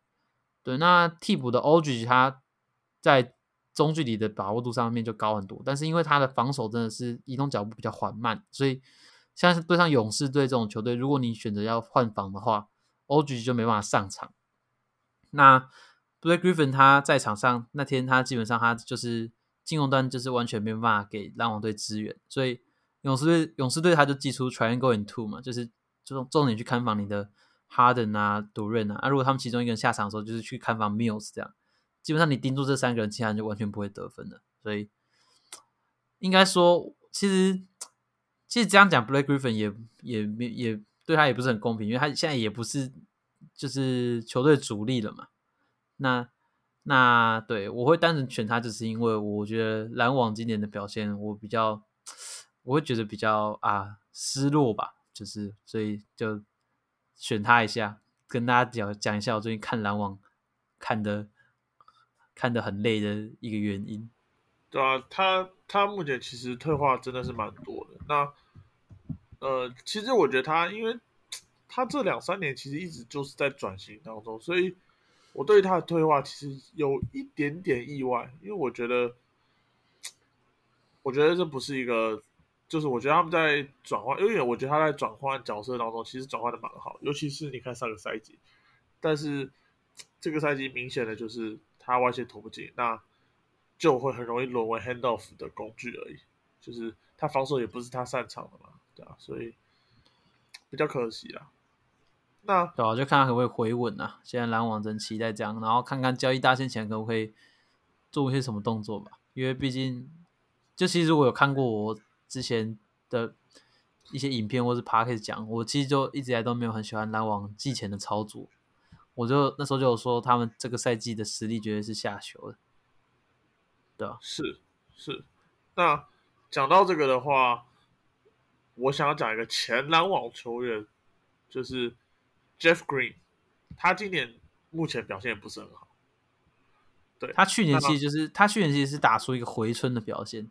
对。那替补的 OG 他在中距离的把握度上面就高很多，但是因为他的防守真的是移动脚步比较缓慢，所以像是对上勇士队这种球队，如果你选择要换防的话，OG 就没办法上场。那 Blake Griffin 他在场上那天，他基本上他就是进攻端就是完全没办法给篮网队支援，所以勇士队勇士队他就寄出 Triangle in Two 嘛，就是。重重点去看防你的哈登啊、杜润啊，啊，如果他们其中一个人下场的时候，就是去看防 Mills 这样，基本上你盯住这三个人，其他人就完全不会得分的。所以应该说，其实其实这样讲，Blake Griffin 也也也也对他也不是很公平，因为他现在也不是就是球队主力了嘛。那那对我会单纯选他，只是因为我觉得篮网今年的表现，我比较我会觉得比较啊失落吧。就是，所以就选他一下，跟大家讲讲一下我最近看篮网看的看的很累的一个原因。对啊，他他目前其实退化真的是蛮多的。那呃，其实我觉得他，因为他这两三年其实一直就是在转型当中，所以我对他的退化其实有一点点意外，因为我觉得，我觉得这不是一个。就是我觉得他们在转换，因为我觉得他在转换角色当中，其实转换的蛮好。尤其是你看上个赛季，但是这个赛季明显的就是他外线投不进，那就会很容易沦为 hand off 的工具而已。就是他防守也不是他擅长的嘛，对啊，所以比较可惜啊。那对啊，就看他可不可以回稳啊。现在篮网真期待这样，然后看看交易大线前可不可以做一些什么动作吧。因为毕竟，就其实我有看过我。之前的一些影片或是 p a r k 讲，我其实就一直以来都没有很喜欢篮网季前的操作，我就那时候就有说他们这个赛季的实力绝对是下修的，对啊，是是。那讲到这个的话，我想要讲一个前篮网球员，就是 Jeff Green，他今年目前表现也不是很好，对他去年其实就是他去年其实是打出一个回春的表现。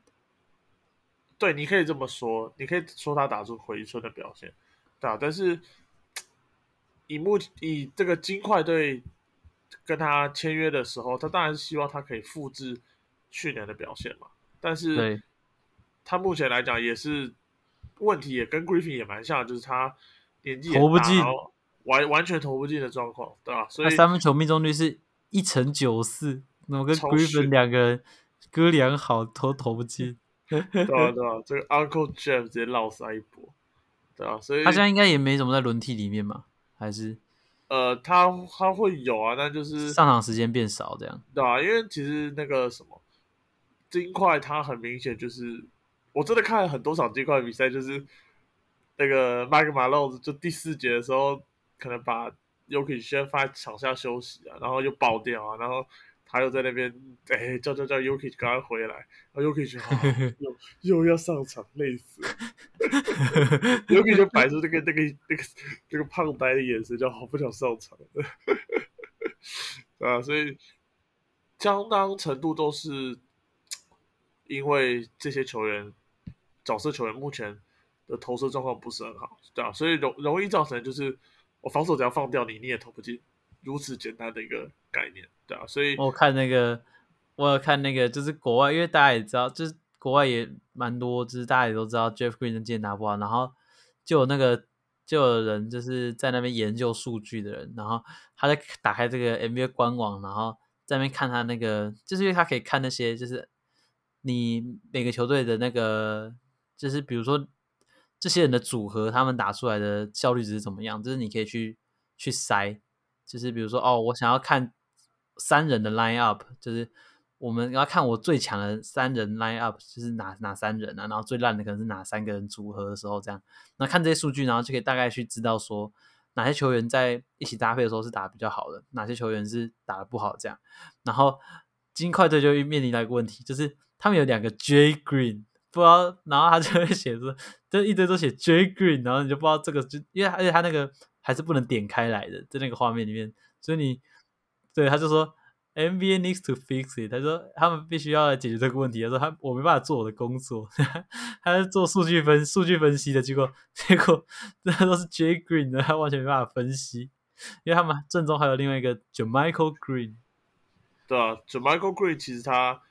对，你可以这么说，你可以说他打出回春的表现，对啊。但是以目以这个金块队跟他签约的时候，他当然是希望他可以复制去年的表现嘛。但是他目前来讲也是问题，也跟 Griffin 也蛮像，就是他年纪投不进，完完全投不进的状况，对吧？所以三分球命中率是一成九四，那么跟 Griffin 两个人哥俩好投投不进。对啊，对啊，这个 Uncle Jeff 直接落塞一波，对啊，所以他现在应该也没怎么在轮替里面嘛，还是呃，他他会有啊，但就是上场时间变少这样，对啊，因为其实那个什么金块，他很明显就是我真的看了很多场金块比赛，就是那个 Mike Malone 就第四节的时候，可能把 Yuki 先放在场下休息啊，然后又爆掉啊，然后。他又在那边，哎，叫叫叫 Yuki 赶快回来，然后 Yuki 就 又又要上场，累死了。Yuki 就摆出那个那个那个那个胖呆的眼神，就好不想上场。啊，所以相当程度都是因为这些球员角色球员目前的投射状况不是很好，对啊，所以容容易造成就是我防守只要放掉你，你也投不进，如此简单的一个概念。对啊，所以我看那个，我有看那个，就是国外，因为大家也知道，就是国外也蛮多，就是大家也都知道 Jeff Green 的剑拿不好，然后就有那个就有人就是在那边研究数据的人，然后他在打开这个 NBA 官网，然后在那边看他那个，就是因为他可以看那些，就是你每个球队的那个，就是比如说这些人的组合，他们打出来的效率值怎么样，就是你可以去去筛，就是比如说哦，我想要看。三人的 line up 就是我们要看我最强的三人 line up 就是哪哪三人啊，然后最烂的可能是哪三个人组合的时候，这样，那看这些数据，然后就可以大概去知道说哪些球员在一起搭配的时候是打得比较好的，哪些球员是打得不好这样。然后金块队就面临到一个问题，就是他们有两个 Jay Green，不知道，然后他就会写着，就一堆都写 Jay Green，然后你就不知道这个就因为而且他那个还是不能点开来的，在那个画面里面，所以你对他就说。NBA needs to fix it。他说他们必须要来解决这个问题。他说他我没办法做我的工作，他是做数据分数据分析的。结果 结果这都是 Jay Green 的，他完全没办法分析，因为他们正中还有另外一个 j a m i c h a e l Green。对啊 j a m i c h a e l Green 其实他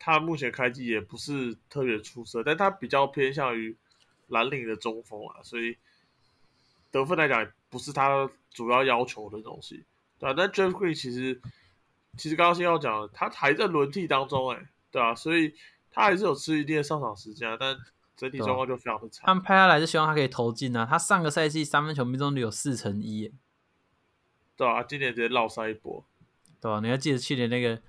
他目前开机也不是特别出色，但他比较偏向于蓝领的中锋啊，所以得分来讲不是他主要要求的东西。对啊，但 j Green 其实。其实刚刚先要讲，他还在轮替当中，哎，对啊，所以他还是有吃一定的上场时间，但整体状况就非常的差。他们拍下来就希望他可以投进啊，他上个赛季三分球命中率有四成一，对啊，今年直接落塞一波，对啊，你还记得去年那个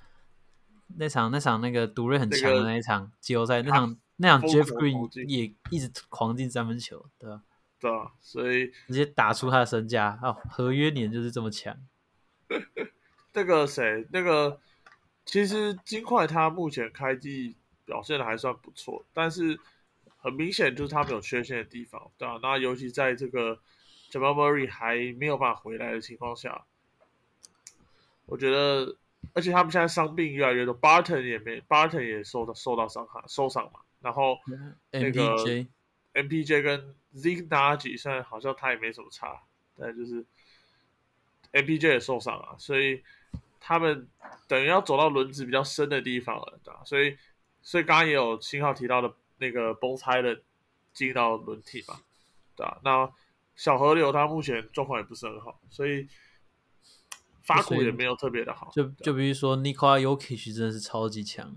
那场那场那个独锐很强的那一场季后赛，那场那场 Jeff Green 也一直狂进三分球，对吧，对啊，所以直接打出他的身价啊，合约年就是这么强。那个谁，那个其实金块他目前开季表现的还算不错，但是很明显就是他们有缺陷的地方，对吧？那尤其在这个 Jamal Murray 还没有办法回来的情况下，我觉得，而且他们现在伤病越来越多，Barton 也没，Barton 也受到受到伤害受伤嘛，然后那个 MPJ 跟 Zig n a g i 虽然好像他也没什么差，但就是 MPJ 也受伤了，所以。他们等于要走到轮子比较深的地方了，对吧？所以，所以刚刚也有信号提到的那个崩拆的进到轮替嘛，对吧？那小河流他目前状况也不是很好，所以发苦也没有特别的好。就就比如说 Nikola Yokic 真的是超级强，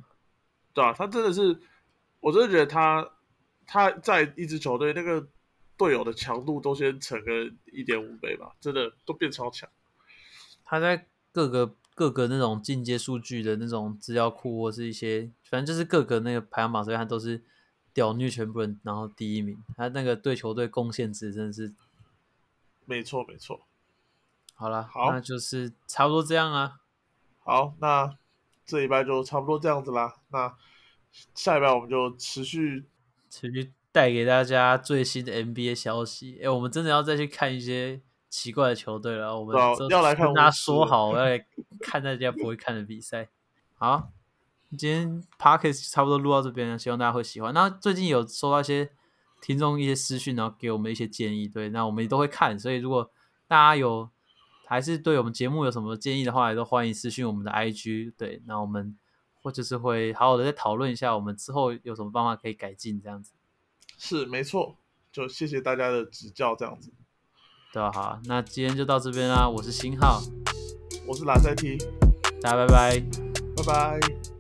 对啊？他真的是，我真的觉得他他在一支球队那个队友的强度都先乘个一点五倍吧，真的都变超强。他在各个。各个那种进阶数据的那种资料库，或是一些，反正就是各个那个排行榜，所以他都是屌虐全部人，然后第一名。他那个对球队贡献值真的是，没错没错。好了，好，那就是差不多这样啊。好，那这一拜就差不多这样子啦。那下一拜我们就持续持续带给大家最新的 NBA 消息。哎，我们真的要再去看一些。奇怪的球队了，我们要来看。跟大家说好，我要来看大家不会看的比赛。好，今天 Parkes 差不多录到这边了，希望大家会喜欢。那最近有收到一些听众一些私讯，然后给我们一些建议，对，那我们也都会看。所以如果大家有还是对我们节目有什么建议的话，也都欢迎私信我们的 IG。对，那我们或者是会好好的再讨论一下，我们之后有什么办法可以改进这样子。是，没错，就谢谢大家的指教，这样子。对吧？好，那今天就到这边啦。我是新浩，我是蓝赛 T，大家拜拜，拜拜。